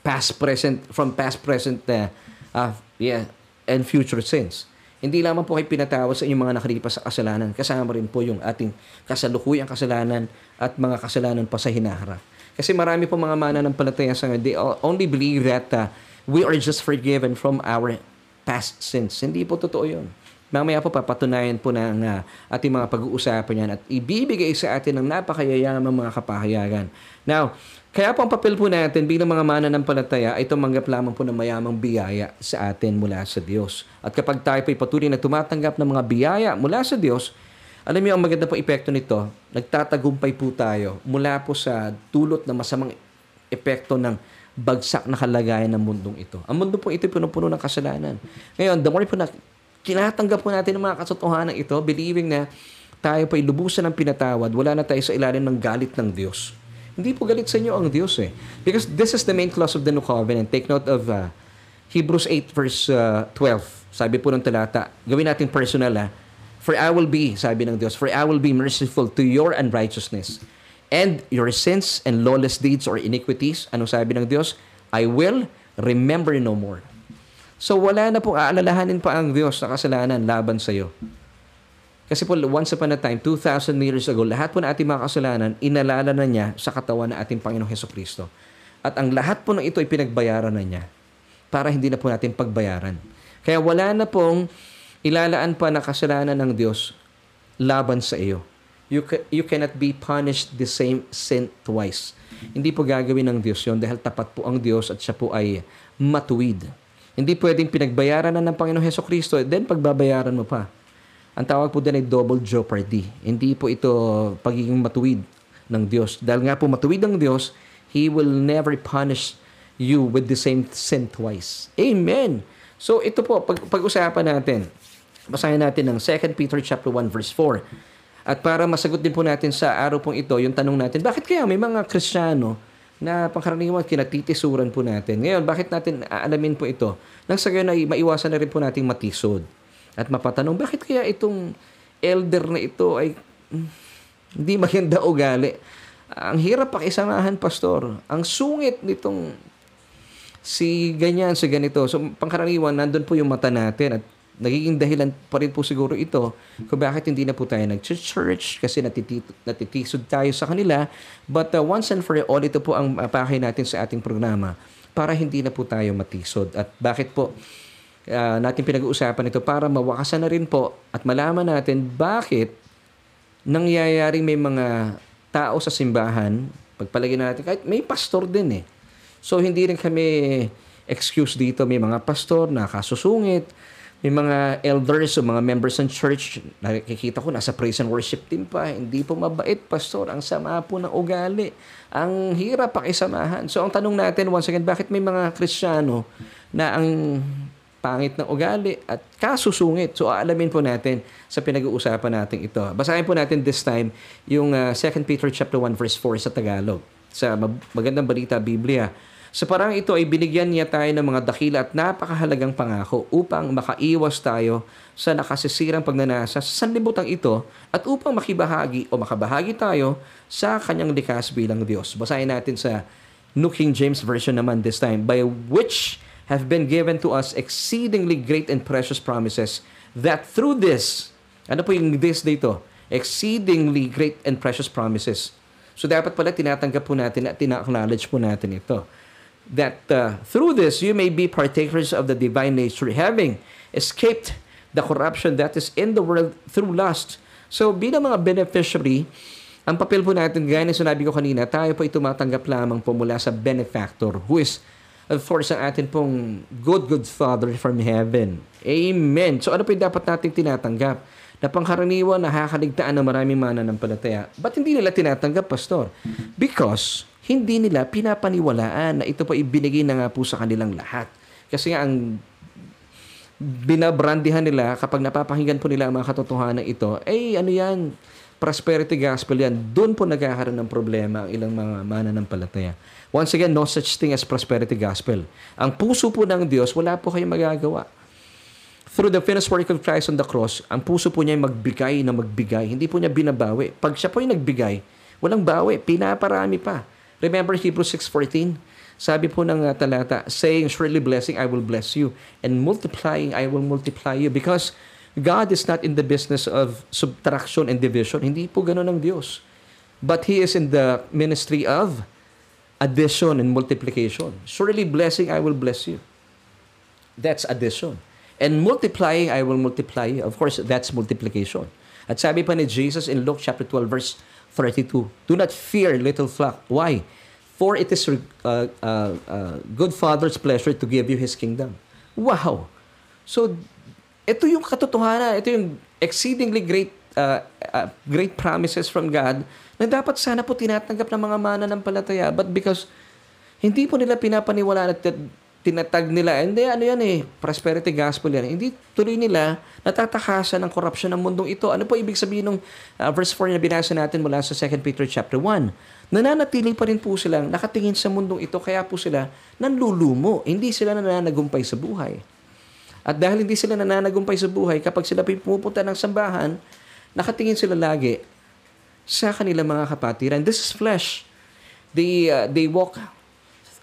Past, present, from past, present, uh, uh, yeah, and future sins. Hindi lamang po kayo pinatawad sa inyong mga nakalipas sa kasalanan. Kasama rin po yung ating kasalukuyang kasalanan at mga kasalanan pa sa hinaharap. Kasi marami po mga mananampalataya sa ngayon, they only believe that uh, we are just forgiven from our past sins. Hindi po totoo yun. Mamaya po papatunayan po ng uh, ating mga pag-uusapan yan at ibibigay sa atin ng napakayayamang mga kapahayagan. Now, kaya po ang papel po natin bilang mga mananampalataya ay tumanggap lamang po ng mayamang biyaya sa atin mula sa Diyos. At kapag tayo po ay patuloy na tumatanggap ng mga biyaya mula sa Diyos, alam niyo, ang maganda po epekto nito, nagtatagumpay po tayo mula po sa dulot ng masamang epekto ng bagsak na kalagayan ng mundong ito. Ang mundo po ito puno-puno ng kasalanan. Ngayon, the more po na tinatanggap po natin ang mga katotohanan ito, believing na tayo po ay lubusan ng pinatawad, wala na tayo sa ilalim ng galit ng Diyos. Hindi po galit sa inyo ang Diyos eh. Because this is the main clause of the New Covenant. Take note of uh, Hebrews 8 verse uh, 12. Sabi po ng talata, gawin natin personal ha, For I will be, sabi ng Diyos, for I will be merciful to your unrighteousness and your sins and lawless deeds or iniquities. Ano sabi ng Diyos? I will remember no more. So wala na po aalalahanin pa ang Diyos sa kasalanan laban sa iyo. Kasi po, once upon a time, 2,000 years ago, lahat po na ating mga kasalanan, inalala na niya sa katawan ng ating Panginoong Heso Kristo. At ang lahat po ng ito ay pinagbayaran na niya para hindi na po natin pagbayaran. Kaya wala na pong ilalaan pa na kasalanan ng Diyos laban sa iyo. You, ca- you cannot be punished the same sin twice. Hindi po gagawin ng Diyos yon dahil tapat po ang Diyos at siya po ay matuwid. Hindi pwedeng pinagbayaran na ng Panginoong Heso Kristo, then pagbabayaran mo pa. Ang tawag po din ay double jeopardy. Hindi po ito pagiging matuwid ng Diyos. Dahil nga po matuwid ang Diyos, He will never punish you with the same sin twice. Amen! So ito po, pag, pag-usapan natin, Basahin natin ng 2 Peter chapter 1 verse 4. At para masagot din po natin sa araw pong ito, yung tanong natin, bakit kaya may mga Kristiyano na pangkaraniwan kinatitisuran po natin? Ngayon, bakit natin aalamin po ito? Nang sa gayon ay maiwasan na rin po nating matisod. At mapatanong, bakit kaya itong elder na ito ay hmm, hindi maganda ugali? Ang hirap pakisamahan, pastor. Ang sungit nitong si ganyan, si ganito. So, pangkaraniwan, nandun po yung mata natin at nagiging dahilan pa rin po siguro ito kung bakit hindi na po tayo nag-church kasi natitito, natitisod tayo sa kanila. But uh, once and for all, ito po ang apakay natin sa ating programa para hindi na po tayo matisod. At bakit po uh, natin pinag-uusapan ito para mawakasan na rin po at malaman natin bakit nangyayaring may mga tao sa simbahan, pagpalagay natin, kahit may pastor din eh. So hindi rin kami excuse dito, may mga pastor na kasusungit, may mga elders o mga members ng church, nakikita ko nasa praise and worship team pa, hindi po mabait, pastor. Ang sama po ng ugali. Ang hirap pakisamahan. So ang tanong natin once again, bakit may mga Kristiyano na ang pangit ng ugali at kasusungit. So aalamin po natin sa pinag-uusapan natin ito. Basahin po natin this time yung uh, 2 Peter chapter 1 verse 4 sa Tagalog. Sa magandang balita Biblia. Sa parang ito ay binigyan niya tayo ng mga dakila at napakahalagang pangako upang makaiwas tayo sa nakasisirang pagnanasa sa sanlibutan ito at upang makibahagi o makabahagi tayo sa kanyang likas bilang Diyos. Basahin natin sa New King James Version naman this time. By which have been given to us exceedingly great and precious promises that through this, ano po yung this dito? Exceedingly great and precious promises. So dapat pala tinatanggap po natin at tina-acknowledge po natin ito that uh, through this you may be partakers of the divine nature, having escaped the corruption that is in the world through lust. So bilang mga beneficiary, Ang papel po natin, gaya na sinabi ko kanina, tayo po ay tumatanggap lamang po mula sa benefactor who is of course, ang atin pong good, good Father from heaven. Amen. So ano po yung dapat nating tinatanggap? Na pangkaraniwan, nakakaligtaan ng maraming mananampalataya. Ba't hindi nila tinatanggap, Pastor? Because hindi nila pinapaniwalaan na ito po ibinigay na nga po sa kanilang lahat. Kasi nga ang binabrandihan nila kapag napapakinggan po nila ang mga katotohanan ito, eh ano yan, prosperity gospel yan. Doon po nagkakaroon ng problema ang ilang mga mananampalataya. Once again, no such thing as prosperity gospel. Ang puso po ng Diyos, wala po kayong magagawa. Through the finished work of Christ on the cross, ang puso po niya ay magbigay na magbigay. Hindi po niya binabawi. Pag siya po ay nagbigay, walang bawi, pinaparami pa. Remember Hebrews 6.14? Sabi po ng uh, talata, saying, Surely blessing, I will bless you. And multiplying, I will multiply you. Because God is not in the business of subtraction and division. Hindi po ganun ang Diyos. But He is in the ministry of addition and multiplication. Surely blessing, I will bless you. That's addition. And multiplying, I will multiply you. Of course, that's multiplication. At sabi pa ni Jesus in Luke chapter 12, verse 32, Do not fear, little flock. Why? For it is uh, uh, uh, good Father's pleasure to give you His kingdom. Wow! So, ito yung katotohanan. Ito yung exceedingly great uh, uh, great promises from God na dapat sana po tinatanggap ng mga mananampalataya. But because hindi po nila pinapaniwala at tinatag nila, hindi ano yan eh, prosperity gospel yan. Hindi tuloy nila natatakasan ng korupsyon ng mundong ito. Ano po ibig sabihin ng uh, verse 4 na binasa natin mula sa 2 Peter chapter 1? Nananatili pa rin po silang nakatingin sa mundong ito, kaya po sila nanlulumo. Hindi sila nananagumpay sa buhay. At dahil hindi sila nananagumpay sa buhay, kapag sila pumupunta ng sambahan, nakatingin sila lagi sa kanilang mga kapatiran. This is flesh. They, uh, they walk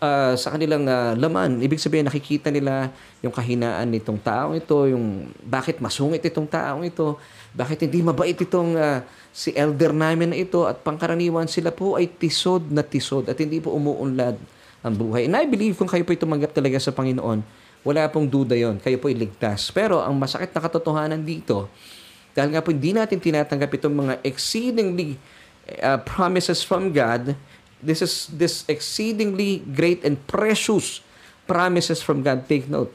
uh, sa kanilang uh, laman. Ibig sabihin, nakikita nila yung kahinaan nitong taong ito, yung bakit masungit itong taong ito, bakit hindi mabait itong uh, si elder namin na ito, at pangkaraniwan sila po ay tisod na tisod at hindi po umuunlad ang buhay. And I believe kung kayo po tumanggap talaga sa Panginoon, wala pong duda yon Kayo po iligtas. Pero ang masakit na katotohanan dito, dahil nga po hindi natin tinatanggap itong mga exceedingly uh, promises from God, this is this exceedingly great and precious promises from God. Take note.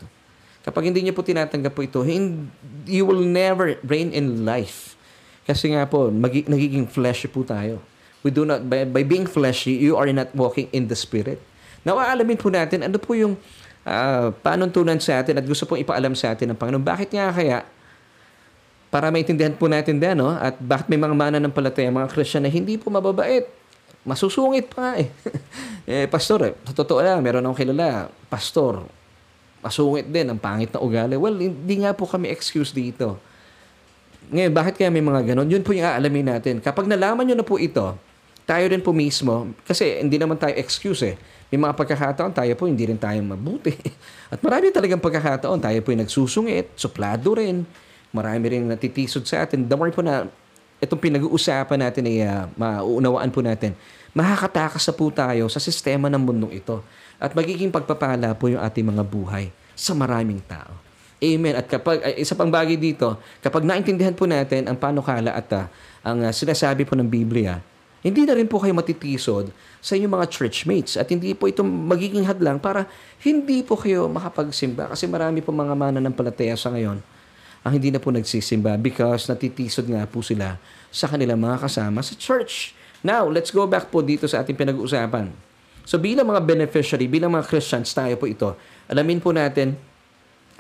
Kapag hindi niyo po tinatanggap po ito, you will never reign in life. Kasi nga po, magi- nagiging fleshy po tayo. We do not, by, by being fleshy, you are not walking in the Spirit. Now, aalamin po natin, ano po yung uh, panuntunan sa atin at gusto pong ipaalam sa atin ng Panginoon. Bakit nga kaya para maintindihan po natin din, no? At bakit may mga mana ng palataya, mga Christian na hindi po mababait. Masusungit pa nga eh. eh, pastor, eh, totoo lang, meron akong kilala, pastor, masungit din, ang pangit na ugali. Well, hindi nga po kami excuse dito. Ngayon, bakit kaya may mga ganon? Yun po yung aalamin natin. Kapag nalaman nyo na po ito, tayo rin po mismo, kasi hindi naman tayo excuse eh. May mga pagkakataon, tayo po hindi rin tayo mabuti. At marami talagang pagkakataon, tayo po yung nagsusungit, suplado rin, Marami rin natitisod sa atin. The more po na itong pinag-uusapan natin ay uh, mauunawaan po natin, makakatakas na po tayo sa sistema ng mundong ito at magiging pagpapala po yung ating mga buhay sa maraming tao. Amen. At kapag, ay, isa pang bagay dito, kapag naintindihan po natin ang panukala at uh, ang uh, sinasabi po ng Biblia, hindi na rin po kayo matitisod sa inyong mga churchmates at hindi po ito magiging hadlang para hindi po kayo makapagsimba kasi marami po mga mana ng palataya sa ngayon ang hindi na po nagsisimba because natitisod nga po sila sa kanilang mga kasama sa church. Now, let's go back po dito sa ating pinag-uusapan. So bilang mga beneficiary, bilang mga Christians tayo po ito, alamin po natin,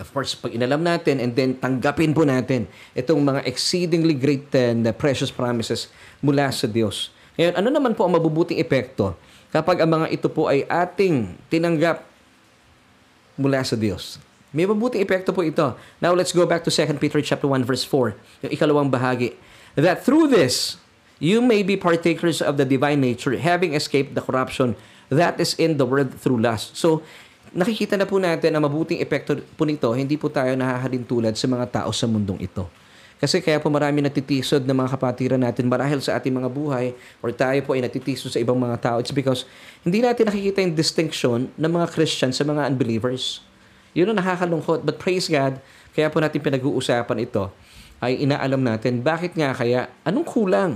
of course, pag inalam natin and then tanggapin po natin itong mga exceedingly great and precious promises mula sa Diyos. Ngayon, ano naman po ang mabubuting epekto kapag ang mga ito po ay ating tinanggap mula sa Diyos? May mabuting epekto po ito. Now let's go back to 2 Peter chapter 1 verse 4, yung ikalawang bahagi. That through this you may be partakers of the divine nature, having escaped the corruption that is in the world through lust. So, nakikita na po natin ang mabuting epekto po nito, hindi po tayo nahahalin tulad sa mga tao sa mundong ito. Kasi kaya po marami natitisod ng mga kapatiran natin marahil sa ating mga buhay or tayo po ay natitisod sa ibang mga tao. It's because hindi natin nakikita yung distinction ng mga Christian sa mga unbelievers. Yun ang nakakalungkot. But praise God, kaya po natin pinag-uusapan ito, ay inaalam natin, bakit nga kaya, anong kulang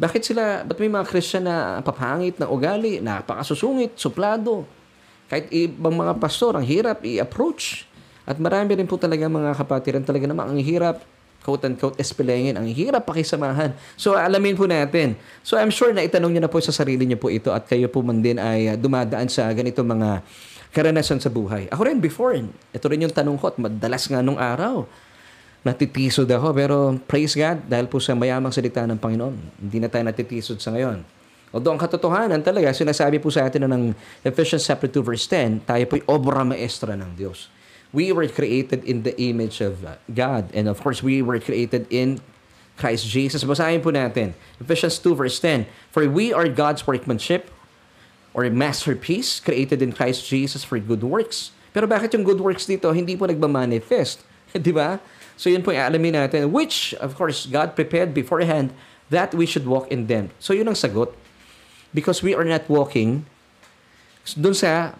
Bakit sila, ba't may mga Christian na papangit na ugali, napakasusungit, suplado? Kahit ibang mga pastor, ang hirap i-approach. At marami rin po talaga mga kapatiran talaga naman, ang hirap, quote-unquote, espelengin, ang hirap pakisamahan. So, alamin po natin. So, I'm sure na itanong niyo na po sa sarili niyo po ito at kayo po man din ay dumadaan sa ganito mga karanasan sa buhay. Ako rin before, ito rin yung tanong ko at madalas nga nung araw natitisod ako. Pero praise God, dahil po sa mayamang salita ng Panginoon, hindi na tayo natitisod sa ngayon. Although ang katotohanan talaga, sinasabi po sa atin na ng Ephesians chapter 2 verse 10, tayo po'y obra maestra ng Diyos. We were created in the image of God. And of course, we were created in Christ Jesus. Basahin po natin. Ephesians 2 verse 10. For we are God's workmanship or masterpiece created in Christ Jesus for good works. Pero bakit yung good works dito hindi po nagmamanifest? Di ba? So yun po yung alamin natin, which, of course, God prepared beforehand that we should walk in them. So yun ang sagot. Because we are not walking dun sa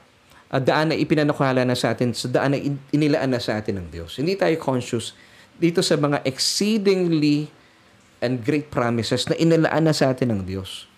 uh, daan na ipinanukala na sa atin, sa daan na inilaan na sa atin ng Diyos. Hindi tayo conscious dito sa mga exceedingly and great promises na inilaan na sa atin ng Diyos.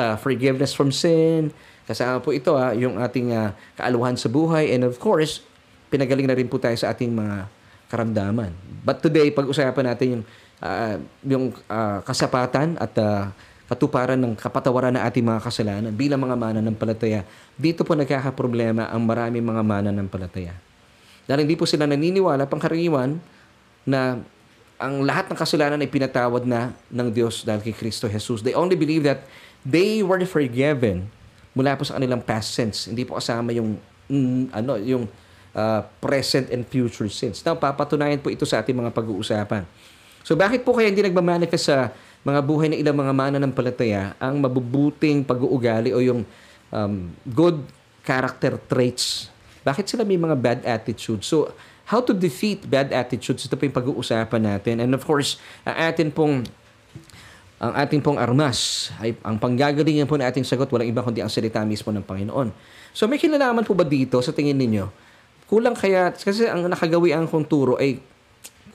Uh, forgiveness from sin, kasama po ito ha, ah, yung ating uh, kaaluhan sa buhay, and of course, pinagaling na rin po tayo sa ating mga karamdaman. But today, pag-usapan natin yung, uh, yung uh, kasapatan at uh, katuparan ng kapatawaran ng ating mga kasalanan bilang mga mananampalataya. Dito po nagkakaproblema ang maraming mga mananampalataya. Dahil hindi po sila naniniwala pangkaraniwan na ang lahat ng kasalanan ay pinatawad na ng Diyos dahil kay Kristo Jesus. They only believe that they were forgiven mula po sa kanilang past sins. Hindi po kasama yung mm, ano yung uh, present and future sins. Now, papatunayan po ito sa ating mga pag-uusapan. So, bakit po kaya hindi nagmamanifest sa mga buhay ng ilang mga mananampalataya ang mabubuting pag-uugali o yung um, good character traits? Bakit sila may mga bad attitudes? So, how to defeat bad attitudes, ito po yung pag-uusapan natin. And of course, ang atin pong ang ating pong armas ay ang panggagalingan po na ating sagot walang iba kundi ang salita mismo ng Panginoon. So may kinalaman po ba dito sa tingin ninyo Kulang kaya, kasi ang nakagawian kong turo ay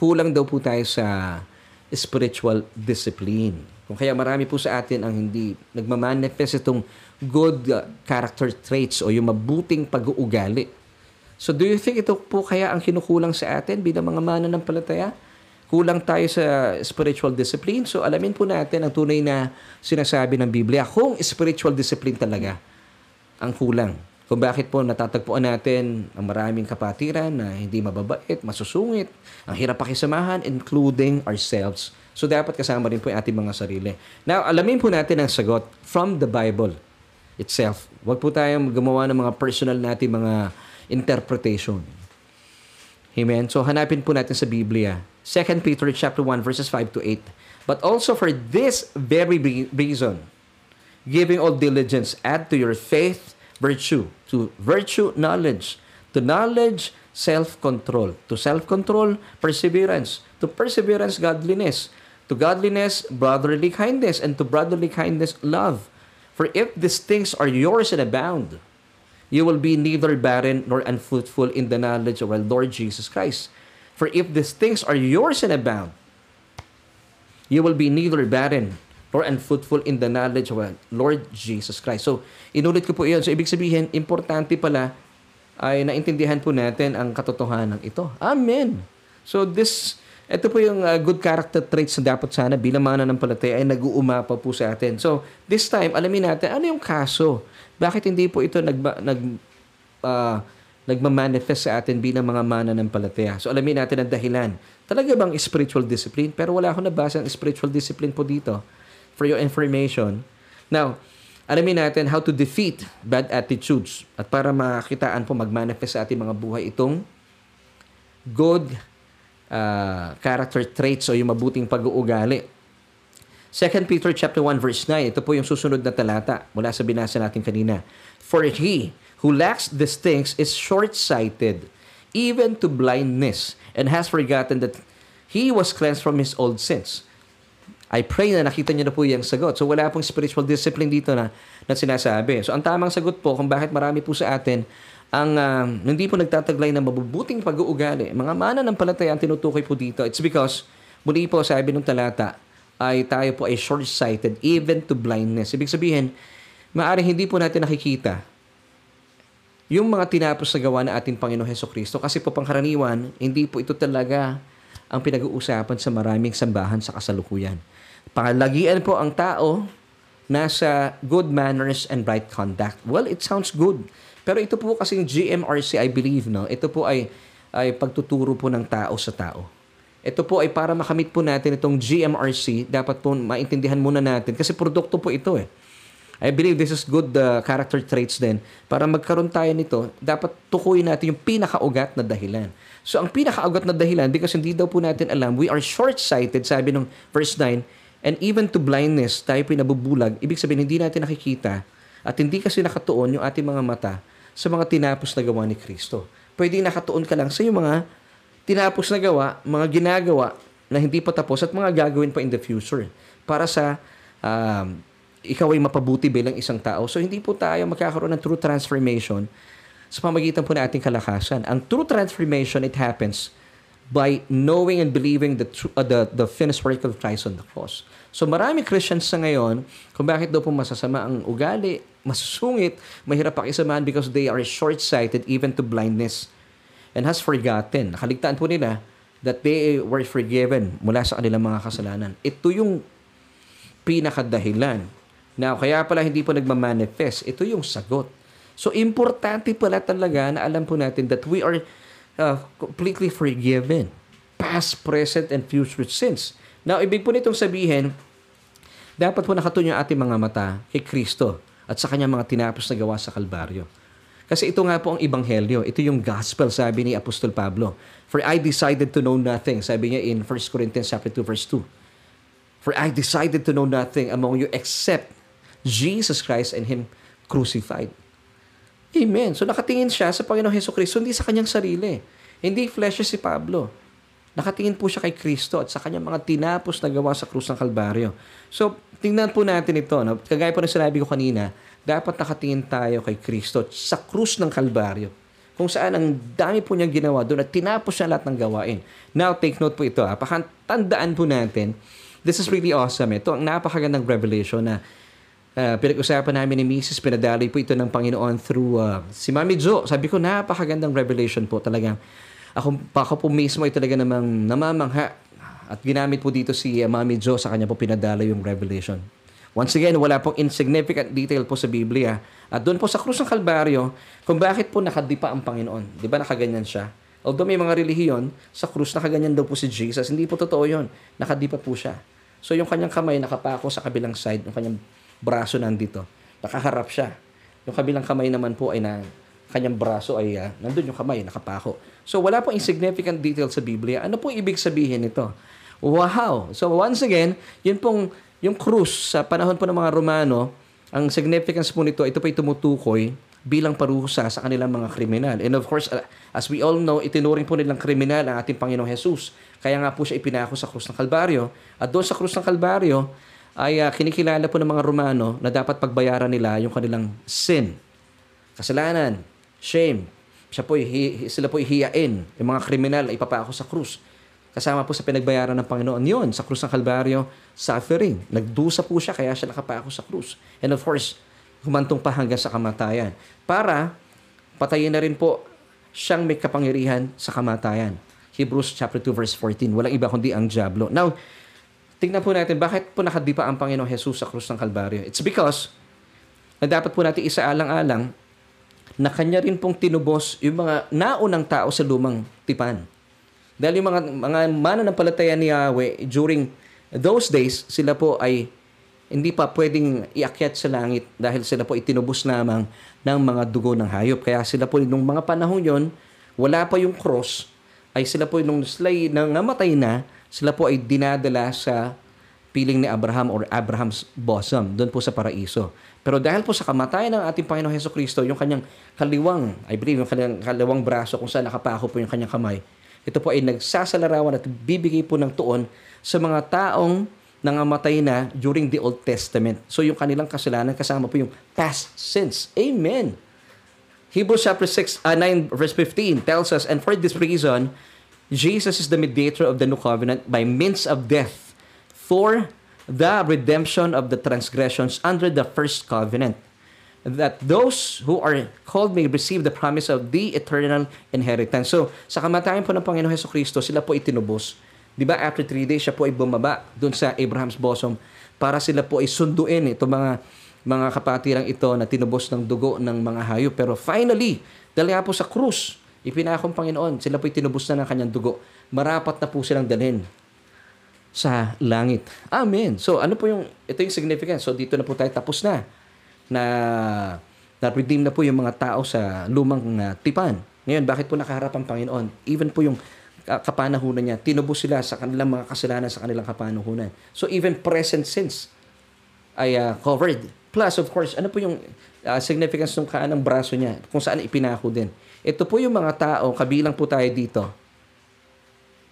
kulang daw po tayo sa spiritual discipline. Kung kaya marami po sa atin ang hindi nagmamanifest itong good uh, character traits o yung mabuting pag-uugali. So do you think ito po kaya ang kinukulang sa atin bilang mga mananampalataya? Kulang tayo sa spiritual discipline. So alamin po natin ang tunay na sinasabi ng Biblia kung spiritual discipline talaga ang kulang kung bakit po natatagpuan natin ang maraming kapatiran na hindi mababait, masusungit, ang hirap pakisamahan, including ourselves. So dapat kasama rin po yung ating mga sarili. Now, alamin po natin ang sagot from the Bible itself. Huwag po tayong gumawa ng mga personal natin mga interpretation. Amen. So hanapin po natin sa Biblia. 2 Peter chapter 1 verses 5 to 8. But also for this very reason, giving all diligence, add to your faith virtue. To virtue, knowledge. To knowledge, self-control. To self-control, perseverance. To perseverance, godliness. To godliness, brotherly kindness. And to brotherly kindness, love. For if these things are yours and abound, you will be neither barren nor unfruitful in the knowledge of our Lord Jesus Christ. For if these things are yours and abound, you will be neither barren or unfruitful in the knowledge of our Lord Jesus Christ. So, inulit ko po iyon. So, ibig sabihin, importante pala ay naintindihan po natin ang katotohanan ito. Amen. So, this, ito po yung uh, good character traits na dapat sana bilang mga nanampalataya ay nag-uumapa po sa atin. So, this time, alamin natin, ano yung kaso? Bakit hindi po ito nag, nag, uh, nagmamanifest sa atin bilang mga mananampalataya? So, alamin natin ang dahilan. Talaga bang spiritual discipline? Pero wala akong nabasa ng spiritual discipline po dito for your information. Now, alamin natin how to defeat bad attitudes at para makitaan po mag-manifest sa ating mga buhay itong good uh, character traits o yung mabuting pag-uugali. 2 Peter chapter 1 verse 9, ito po yung susunod na talata mula sa binasa natin kanina. For he who lacks these things is short-sighted, even to blindness, and has forgotten that he was cleansed from his old sins. I pray na nakita niyo na po yung sagot. So wala pong spiritual discipline dito na, na sinasabi. So ang tamang sagot po kung bakit marami po sa atin ang uh, hindi po nagtataglay ng mabubuting pag-uugali. Mga mana ng palataya ang tinutukoy po dito. It's because, muli po sabi ng talata, ay tayo po ay short-sighted even to blindness. Ibig sabihin, maaaring hindi po natin nakikita yung mga tinapos na gawa ng ating Panginoon Heso Kristo kasi po pangkaraniwan, hindi po ito talaga ang pinag-uusapan sa maraming sambahan sa kasalukuyan. Pangalagian po ang tao nasa good manners and right conduct. Well, it sounds good. Pero ito po kasi yung GMRC, I believe, no? Ito po ay, ay pagtuturo po ng tao sa tao. Ito po ay para makamit po natin itong GMRC, dapat po maintindihan muna natin kasi produkto po ito eh. I believe this is good uh, character traits din. Para magkaroon tayo nito, dapat tukuyin natin yung pinakaugat na dahilan. So, ang pinakaugat na dahilan, because hindi daw po natin alam, we are short-sighted, sabi ng verse 9, and even to blindness, tayo pinabubulag. Ibig sabihin, hindi natin nakikita at hindi kasi nakatuon yung ating mga mata sa mga tinapos na gawa ni Kristo. Pwede nakatuon ka lang sa yung mga tinapos na gawa, mga ginagawa na hindi pa tapos at mga gagawin pa in the future para sa um, ikaw ay mapabuti bilang isang tao. So hindi po tayo magkakaroon ng true transformation sa pamagitan po ng ating kalakasan. Ang true transformation, it happens by knowing and believing the, uh, the, the finished work of Christ on the cross. So marami Christians sa ngayon, kung bakit daw po masasama ang ugali, masusungit, mahirap pakisamahan because they are short-sighted even to blindness and has forgotten. Nakaligtaan po nila that they were forgiven mula sa kanilang mga kasalanan. Ito yung pinakadahilan. Now, kaya pala hindi po nagmamanifest. Ito yung sagot. So, importante pala talaga na alam po natin that we are uh, completely forgiven. Past, present, and future sins. Now, ibig po nitong sabihin, dapat po nakatuon yung ating mga mata kay Kristo at sa kanyang mga tinapos na gawa sa Kalbaryo. Kasi ito nga po ang Ibanghelyo. Ito yung gospel, sabi ni Apostol Pablo. For I decided to know nothing, sabi niya in 1 Corinthians chapter 2, verse 2. For I decided to know nothing among you except Jesus Christ and Him crucified. Amen. So nakatingin siya sa Panginoong Heso Kristo, hindi sa kanyang sarili. Hindi flesh si Pablo. Nakatingin po siya kay Kristo at sa kanyang mga tinapos na gawa sa krus ng Kalbaryo. So, tingnan po natin ito. No? Kagaya po ng sinabi ko kanina, dapat nakatingin tayo kay Kristo sa krus ng Kalbaryo. Kung saan ang dami po niyang ginawa doon at tinapos siya lahat ng gawain. Now, take note po ito. Ha? Pakatandaan po natin, this is really awesome. Ito ang napakagandang revelation na uh, pinag-usapan namin ni Mrs. Pinadali po ito ng Panginoon through uh, si Mami Jo. Sabi ko, napakagandang revelation po talagang ako, ako po mismo ay talaga namang namamangha at ginamit po dito si uh, Mami Jo sa kanya po pinadala yung revelation. Once again, wala pong insignificant detail po sa Biblia. At doon po sa krus ng Kalbaryo, kung bakit po nakadipa ang Panginoon. Di ba nakaganyan siya? Although may mga relihiyon, sa krus nakaganyan daw po si Jesus. Hindi po totoo yon Nakadipa po siya. So yung kanyang kamay nakapako sa kabilang side, yung kanyang braso nandito. Nakaharap siya. Yung kabilang kamay naman po ay na kanyang braso ay uh, nandun yung kamay, nakapako. So wala pong insignificant detail sa Biblia. Ano pong ibig sabihin nito? Wow! So once again, yun pong yung krus sa panahon po ng mga Romano, ang significance po nito, ito po ay tumutukoy bilang parusa sa kanilang mga kriminal. And of course, as we all know, itinuring po nilang kriminal ang ating Panginoong Jesus. Kaya nga po siya ipinako sa krus ng Kalbaryo. At doon sa krus ng Kalbaryo, ay uh, kinikilala po ng mga Romano na dapat pagbayaran nila yung kanilang sin, kasalanan, shame. Siya po, sila po ihiyain. Yung mga kriminal ipapako sa krus. Kasama po sa pinagbayaran ng Panginoon yon sa krus ng Kalbaryo, suffering. Nagdusa po siya, kaya siya nakapako sa krus. And of course, humantong pa hanggang sa kamatayan. Para patayin na rin po siyang may kapangyarihan sa kamatayan. Hebrews chapter 2 verse 14. Walang iba kundi ang Diablo. Now, tingnan po natin bakit po nakadipa ang Panginoong Jesus sa krus ng Kalbaryo. It's because na dapat po natin isaalang-alang na kanya rin pong tinubos yung mga naunang tao sa lumang tipan. Dahil yung mga, mga mananampalataya ni Yahweh, during those days, sila po ay hindi pa pwedeng iakyat sa langit dahil sila po itinubos lamang ng mga dugo ng hayop. Kaya sila po nung mga panahon yon, wala pa yung cross, ay sila po nung sila nangamatay na, sila po ay dinadala sa piling ni Abraham or Abraham's bosom, doon po sa paraiso. Pero dahil po sa kamatayan ng ating Panginoong Heso Kristo, yung kanyang kaliwang, I believe, yung kanyang kaliwang braso kung saan nakapako po yung kanyang kamay, ito po ay nagsasalarawan at bibigay po ng tuon sa mga taong nangamatay na during the Old Testament. So yung kanilang kasalanan kasama po yung past sins. Amen. Hebrews chapter 6, uh, 9 verse 15 tells us, And for this reason, Jesus is the mediator of the new covenant by means of death for the redemption of the transgressions under the first covenant, that those who are called may receive the promise of the eternal inheritance. So, sa kamatayan po ng Panginoon Heso Kristo, sila po itinubos. Di ba, after three days, siya po ay bumaba dun sa Abraham's bosom para sila po ay sunduin ito mga mga kapatirang ito na tinubos ng dugo ng mga hayop. Pero finally, dahil po sa krus, ipinakong Panginoon, sila po tinubos na ng kanyang dugo. Marapat na po silang dalhin sa langit. Amen. So ano po yung, ito yung significance. So dito na po tayo tapos na na na-redeem na po yung mga tao sa lumang uh, tipan. Ngayon, bakit po nakaharap ang Panginoon? Even po yung uh, kapanahunan niya, tinubos sila sa kanilang mga kasalanan sa kanilang kapanahunan. So even present sins ay uh, covered. Plus, of course, ano po yung uh, significance ng kaanang braso niya kung saan ipinako din. Ito po yung mga tao, kabilang po tayo dito,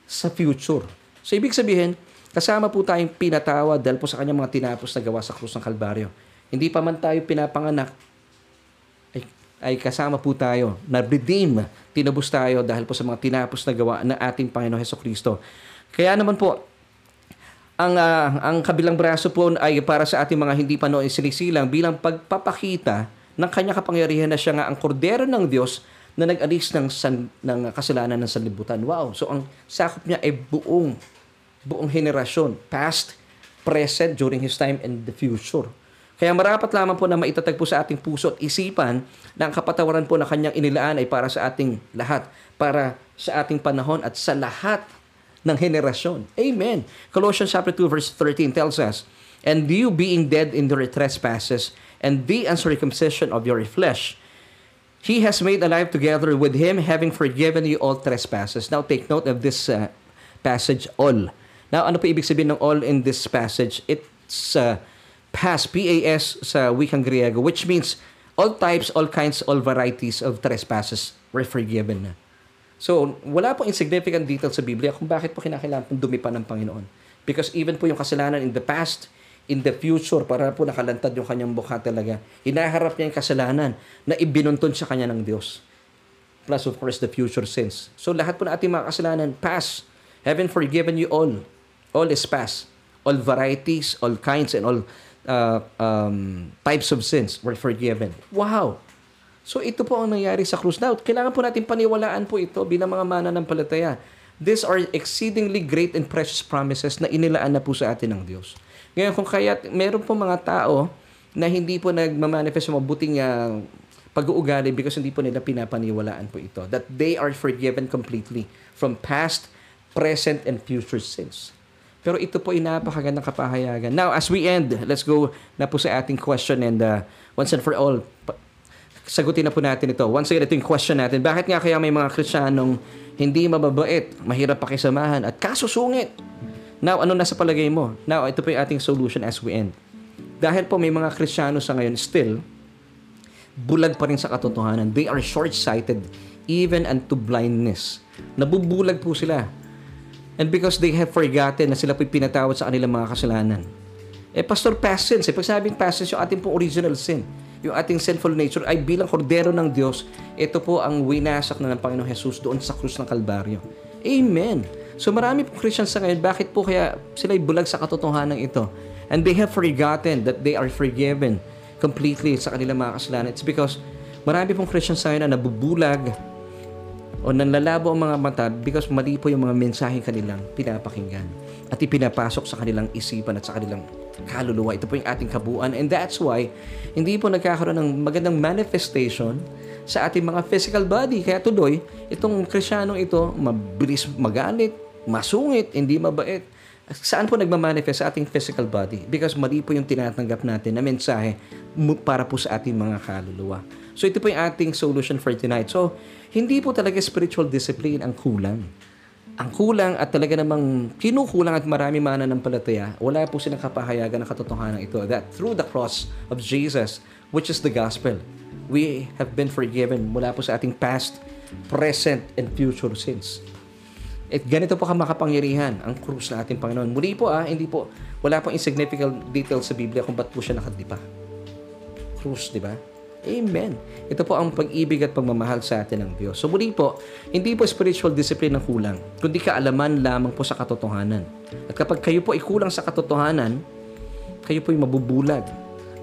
sa future. So, ibig sabihin, Kasama po tayong pinatawad dahil po sa kanyang mga tinapos na gawa sa krus ng Kalbaryo. Hindi pa man tayo pinapanganak, ay, ay kasama po tayo na redeem, tinubos tayo dahil po sa mga tinapos na gawa ng ating Panginoon Heso Kristo. Kaya naman po, ang uh, ang kabilang braso po ay para sa ating mga hindi pa noon sinisilang bilang pagpapakita ng kanyang kapangyarihan na siya nga ang kordero ng Diyos na nag-alis ng, san, ng kasalanan ng sanlibutan. Wow! So ang sakop niya ay buong buong henerasyon, past, present, during His time, and the future. Kaya marapat lamang po na maitatag po sa ating puso at isipan na ang kapatawaran po na kanyang inilaan ay para sa ating lahat, para sa ating panahon at sa lahat ng henerasyon. Amen. Colossians chapter 2 verse 13 tells us, And you being dead in your trespasses and the uncircumcision of your flesh, He has made alive together with Him, having forgiven you all trespasses. Now take note of this uh, passage, all. Now, ano po ibig sabihin ng all in this passage? It's uh, past, P-A-S sa wikang Griego, which means all types, all kinds, all varieties of trespasses were forgiven na. So, wala pong insignificant detail sa Biblia kung bakit po kinakailangan pong dumipa ng Panginoon. Because even po yung kasalanan in the past, in the future, para po nakalantad yung kanyang mukha talaga, hinaharap niya yung kasalanan na ibinuntun sa kanya ng Diyos. Plus, of course, the future sins. So, lahat po ng ating mga kasalanan, past, heaven forgiven you all all is past. All varieties, all kinds, and all uh, um, types of sins were forgiven. Wow! So ito po ang nangyari sa krus. Now, kailangan po natin paniwalaan po ito bilang mga mananampalataya. These are exceedingly great and precious promises na inilaan na po sa atin ng Diyos. Ngayon, kung kaya meron po mga tao na hindi po nagmamanifest ng mabuting uh, pag-uugali because hindi po nila pinapaniwalaan po ito. That they are forgiven completely from past, present, and future sins. Pero ito po ay napakagandang kapahayagan. Now, as we end, let's go na po sa ating question and uh, once and for all, sagutin na po natin ito. Once again, ito yung question natin. Bakit nga kaya may mga Kristiyanong hindi mababait, mahirap pakisamahan, at kasusungit? Now, ano nasa palagay mo? Now, ito po yung ating solution as we end. Dahil po may mga Kristiyano sa ngayon still, bulag pa rin sa katotohanan. They are short-sighted even unto blindness. Nabubulag po sila And because they have forgotten na sila po'y pinatawad sa kanilang mga kasalanan. Eh, Pastor, past sins. Eh, pag sabing past sins, yung ating pong original sin, yung ating sinful nature ay bilang kordero ng Diyos, ito po ang winasak na ng Panginoong Jesus doon sa krus ng Kalbaryo. Amen. So marami po Christians sa ngayon, bakit po kaya sila bulag sa katotohanan ito? And they have forgotten that they are forgiven completely sa kanilang mga kasalanan. It's because marami pong Christians sa ngayon na nabubulag o nanlalabo ang mga mata because mali po yung mga mensahe kanilang pinapakinggan at ipinapasok sa kanilang isipan at sa kanilang kaluluwa. Ito po yung ating kabuuan and that's why hindi po nagkakaroon ng magandang manifestation sa ating mga physical body. Kaya tuloy, itong krisyanong ito, mabilis magalit, masungit, hindi mabait. Saan po nagmamanifest sa ating physical body? Because mali po yung tinatanggap natin na mensahe para po sa ating mga kaluluwa. So ito po yung ating solution for tonight. So, hindi po talaga spiritual discipline ang kulang. Ang kulang at talaga namang kinukulang at marami mananampalataya, wala po silang kapahayagan ng katotohanan ito that through the cross of Jesus, which is the gospel, we have been forgiven mula po sa ating past, present, and future sins. At ganito po ka makapangyarihan ang krus na ating Panginoon. Muli po ah, hindi po, wala pong insignificant detail sa Biblia kung ba't po siya nakadipa. Krus, di ba? Amen. Ito po ang pag-ibig at pagmamahal sa atin ng Diyos. So muli po, hindi po spiritual discipline ang kulang, kundi kaalaman lamang po sa katotohanan. At kapag kayo po ay kulang sa katotohanan, kayo po'y mabubulag.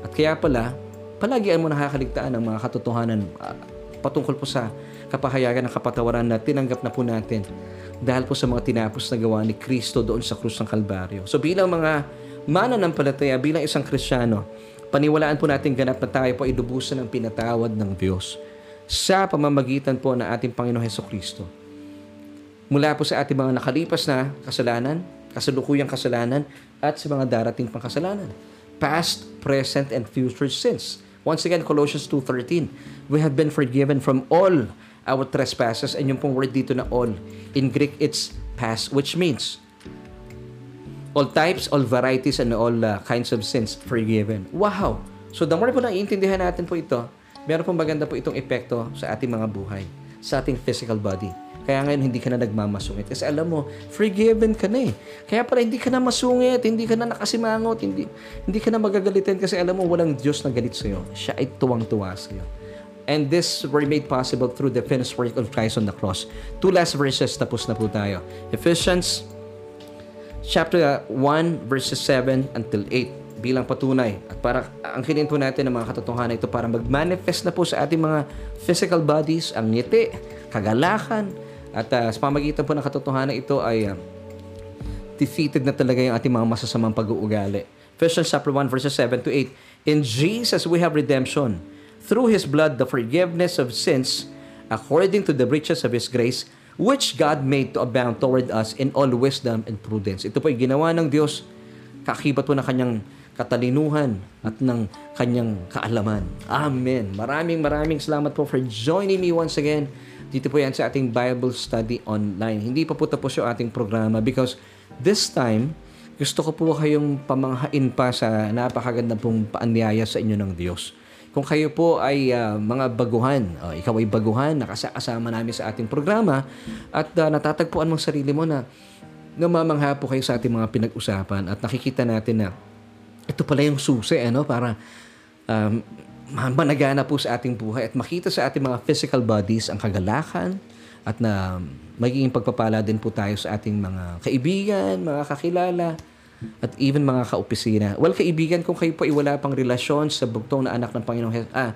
At kaya pala, palagian mo nakakaligtaan ng mga katotohanan uh, patungkol po sa kapahayagan ng kapatawaran na tinanggap na po natin dahil po sa mga tinapos na gawa ni Kristo doon sa krus ng Kalbaryo. So bilang mga mananampalataya, bilang isang Krisyano, paniwalaan po natin ganap na tayo po ay lubusan ng pinatawad ng Diyos sa pamamagitan po ng ating Panginoon Heso Kristo. Mula po sa ating mga nakalipas na kasalanan, kasalukuyang kasalanan, at sa mga darating pang kasalanan. Past, present, and future sins. Once again, Colossians 2.13, We have been forgiven from all our trespasses. And yung pong word dito na all, in Greek, it's past, which means all types, all varieties, and all uh, kinds of sins forgiven. Wow! So the more po na natin po ito, meron pong maganda po itong epekto sa ating mga buhay, sa ating physical body. Kaya ngayon, hindi ka na nagmamasungit. Kasi alam mo, forgiven ka na eh. Kaya pala, hindi ka na masungit, hindi ka na nakasimangot, hindi, hindi ka na magagalitin kasi alam mo, walang Diyos na galit sa'yo. Siya ay tuwang-tuwa sa'yo. And this were made possible through the finished work of Christ on the cross. Two last verses, tapos na po tayo. Ephesians chapter 1, verses 7 until 8 bilang patunay. At para angkinin po natin ang mga katotohanan ito para mag-manifest na po sa ating mga physical bodies, ang ngiti, kagalakan, at uh, sa pamagitan po ng katotohanan ito ay uh, defeated na talaga yung ating mga masasamang pag-uugali. Ephesians chapter 1, verses 7 to 8. In Jesus we have redemption through His blood the forgiveness of sins according to the riches of His grace which God made to abound toward us in all wisdom and prudence. Ito po ay ginawa ng Diyos, kakibat po ng kanyang katalinuhan at ng kanyang kaalaman. Amen. Maraming maraming salamat po for joining me once again. Dito po yan sa ating Bible study online. Hindi pa po tapos yung ating programa because this time, gusto ko po kayong pamanghain pa sa napakaganda pong paanyaya sa inyo ng Diyos. Kung kayo po ay uh, mga baguhan, uh, ikaw ay baguhan, nakasama namin sa ating programa, at uh, natatagpuan mong sarili mo na namamangha po kayo sa ating mga pinag-usapan at nakikita natin na ito pala yung susi ano, para um, managana po sa ating buhay at makita sa ating mga physical bodies ang kagalakan at na magiging pagpapala din po tayo sa ating mga kaibigan, mga kakilala, at even mga kaopisina. Well, kaibigan, kung kayo po ay wala pang relasyon sa bugtong na anak ng Panginoong He- ah,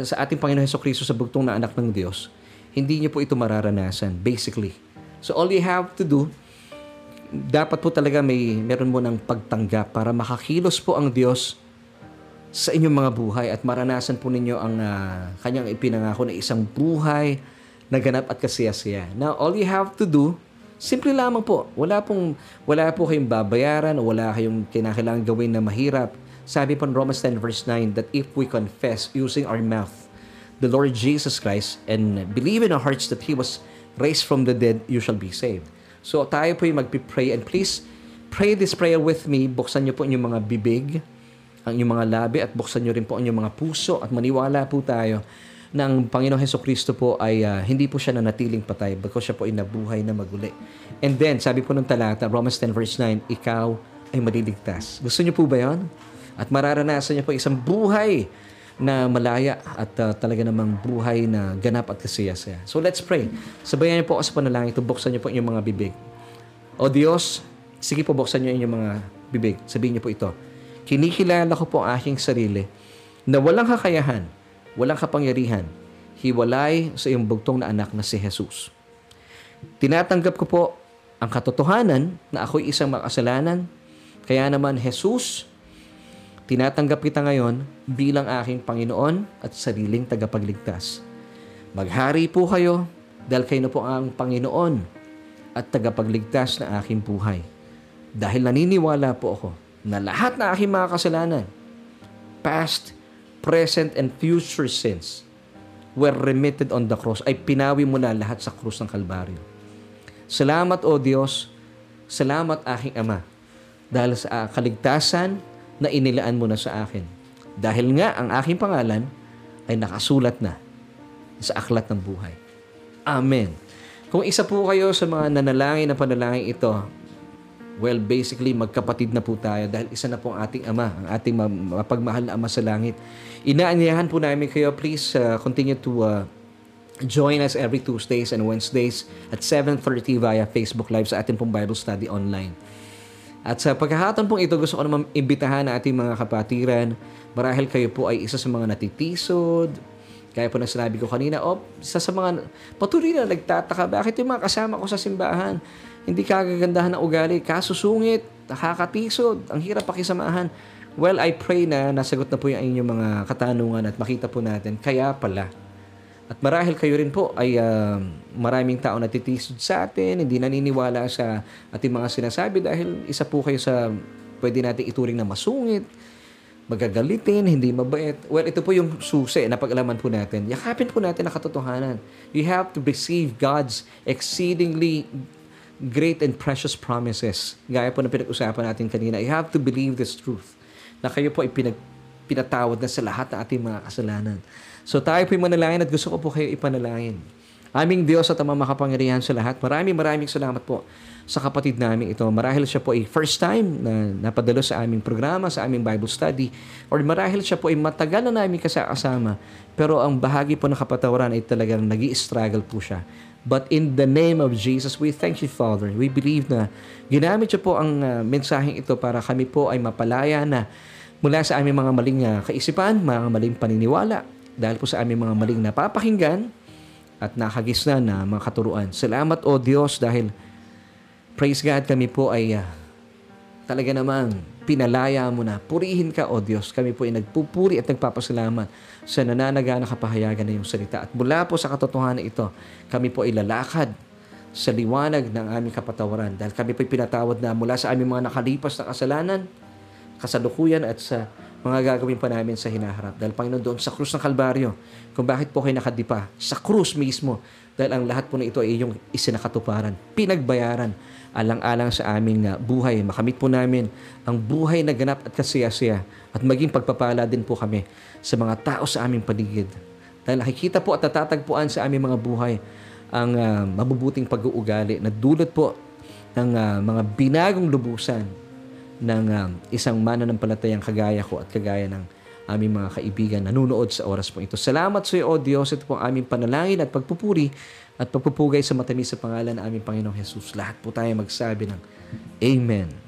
sa ating Panginoong Heso Kristo sa bugtong na anak ng Diyos, hindi niyo po ito mararanasan, basically. So all you have to do, dapat po talaga may meron mo ng pagtanggap para makakilos po ang Diyos sa inyong mga buhay at maranasan po ninyo ang uh, kanyang ipinangako na isang buhay na ganap at kasiyasiya. Now, all you have to do Simple lamang po. Wala pong wala po kayong babayaran o wala kayong kinakailangan gawin na mahirap. Sabi po in Romans 10 verse 9 that if we confess using our mouth the Lord Jesus Christ and believe in our hearts that He was raised from the dead, you shall be saved. So tayo po yung magpipray and please pray this prayer with me. Buksan niyo po inyong mga bibig, ang inyong mga labi at buksan niyo rin po ang inyong mga puso at maniwala po tayo ng Panginoong Heso Kristo po ay uh, hindi po siya nanatiling patay because siya po ay nabuhay na maguli. And then, sabi po ng talata, Romans 10 verse 9, ikaw ay maliligtas. Gusto niyo po ba yon? At mararanasan niyo po isang buhay na malaya at uh, talaga namang buhay na ganap at kasiyasaya. So let's pray. Sabayan niyo po ako sa panalangin ito. Buksan niyo po inyong mga bibig. O Diyos, sige po buksan niyo inyong mga bibig. Sabihin niyo po ito. Kinikilala ko po ang aking sarili na walang kakayahan walang kapangyarihan, hiwalay sa iyong bugtong na anak na si Jesus. Tinatanggap ko po ang katotohanan na ako'y isang makasalanan, kaya naman Jesus, tinatanggap kita ngayon bilang aking Panginoon at sariling tagapagligtas. Maghari po kayo dahil kayo na po ang Panginoon at tagapagligtas na aking buhay. Dahil naniniwala po ako na lahat na aking mga kasalanan, past, present and future sins were remitted on the cross, ay pinawi mo na lahat sa krus ng Kalbaryo. Salamat, O Diyos. Salamat, aking Ama, dahil sa kaligtasan na inilaan mo na sa akin. Dahil nga ang aking pangalan ay nakasulat na sa aklat ng buhay. Amen. Kung isa po kayo sa mga nanalangin na panalangin ito, Well, basically, magkapatid na po tayo dahil isa na po ang ating Ama, ang ating mapagmahal na Ama sa langit. Inaanyahan po namin kayo, please uh, continue to uh, join us every Tuesdays and Wednesdays at 7.30 via Facebook Live sa ating pong Bible Study online. At sa pagkahatan pong ito, gusto ko naman imbitahan na ating mga kapatiran. Marahil kayo po ay isa sa mga natitisod. Kaya po na sinabi ko kanina, oh, isa sa mga patuloy na nagtataka, bakit yung mga kasama ko sa simbahan, hindi kagagandahan ng ugali, kasusungit, nakakatisod, ang hirap pakisamahan. Well, I pray na nasagot na po yung inyong mga katanungan at makita po natin, kaya pala. At marahil kayo rin po ay uh, maraming tao natitisod sa atin, hindi naniniwala sa ating mga sinasabi dahil isa po kayo sa pwede nating ituring na masungit, magagalitin, hindi mabait. Well, ito po yung susi na pag-alaman po natin. Yakapin po natin ang katotohanan. You have to receive God's exceedingly great and precious promises. Gaya po na pinag-usapan natin kanina, you have to believe this truth na kayo po ay pinatawad na sa lahat ng ating mga kasalanan. So tayo po manalangin at gusto ko po kayo ipanalangin. Aming Diyos at ang makapangyarihan sa lahat, maraming maraming salamat po sa kapatid namin ito. Marahil siya po ay first time na napadalo sa aming programa, sa aming Bible study, or marahil siya po ay matagal na namin kasama, pero ang bahagi po ng kapatawaran ay talagang nag struggle po siya. But in the name of Jesus, we thank you, Father. We believe na ginamit siya po ang uh, mensaheng ito para kami po ay mapalaya na mula sa aming mga maling uh, kaisipan, mga maling paniniwala, dahil po sa aming mga maling napapakinggan at nakagisna na mga katuruan. Salamat o Diyos dahil praise God kami po ay uh, talaga namang pinalaya mo na. Purihin ka o Diyos. Kami po ay nagpupuri at nagpapasalamat sa nananaga na kapahayagan na iyong salita. At mula po sa katotohanan ito, kami po ay lalakad sa liwanag ng aming kapatawaran. Dahil kami po ay pinatawad na mula sa aming mga nakalipas na kasalanan, kasalukuyan at sa mga gagawin pa namin sa hinaharap. Dahil Panginoon doon sa krus ng Kalbaryo, kung bakit po kayo nakadipa, sa krus mismo, dahil ang lahat po na ito ay iyong isinakatuparan, pinagbayaran, alang-alang sa aming uh, buhay. Makamit po namin ang buhay na ganap at kasiyasiya at maging pagpapala din po kami sa mga tao sa aming paligid. Dahil nakikita po at natatagpuan sa aming mga buhay ang uh, mabubuting pag-uugali na dulot po ng uh, mga binagong lubusan ng um, isang mananampalatayang kagaya ko at kagaya ng aming mga kaibigan nanunood sa oras po ito. Salamat sa iyo, O Diyos. Ito po ang aming panalangin at pagpupuri at pagpupugay sa matamis sa pangalan ng aming Panginoong Jesus. Lahat po tayo magsabi ng Amen.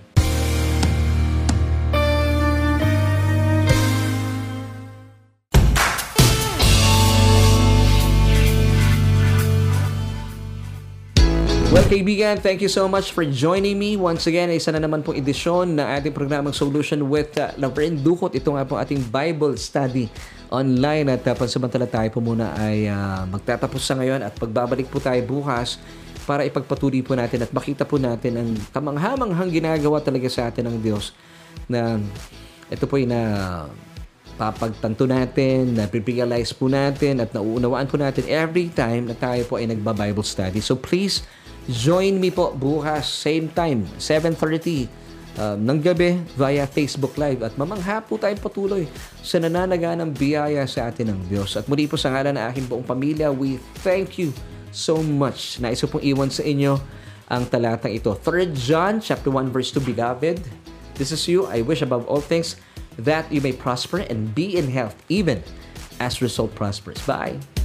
Well, kaibigan, thank you so much for joining me. Once again, isa na naman pong edisyon ng ating programang Solution with uh, Laverne Dukot. Ito nga po ating Bible study online at uh, pansamantala tayo po muna ay uh, magtatapos sa ngayon at pagbabalik po tayo bukas para ipagpatuloy po natin at makita po natin ang kamanghamanghang ginagawa talaga sa atin ng Diyos na ito po na papagtanto natin, na realize po natin at nauunawaan po natin every time na tayo po ay nagba-Bible study. So please, Join me po bukas, same time, 7.30 um, ng gabi via Facebook Live at mamangha po tayong patuloy sa nananaganang biyaya sa atin ng Diyos. At muli po sa ngalan ng aking buong pamilya, we thank you so much. Nais pong iwan sa inyo ang talatang ito. 3 John chapter 1 verse 2, Beloved, this is you. I wish above all things that you may prosper and be in health, even as result prospers. Bye.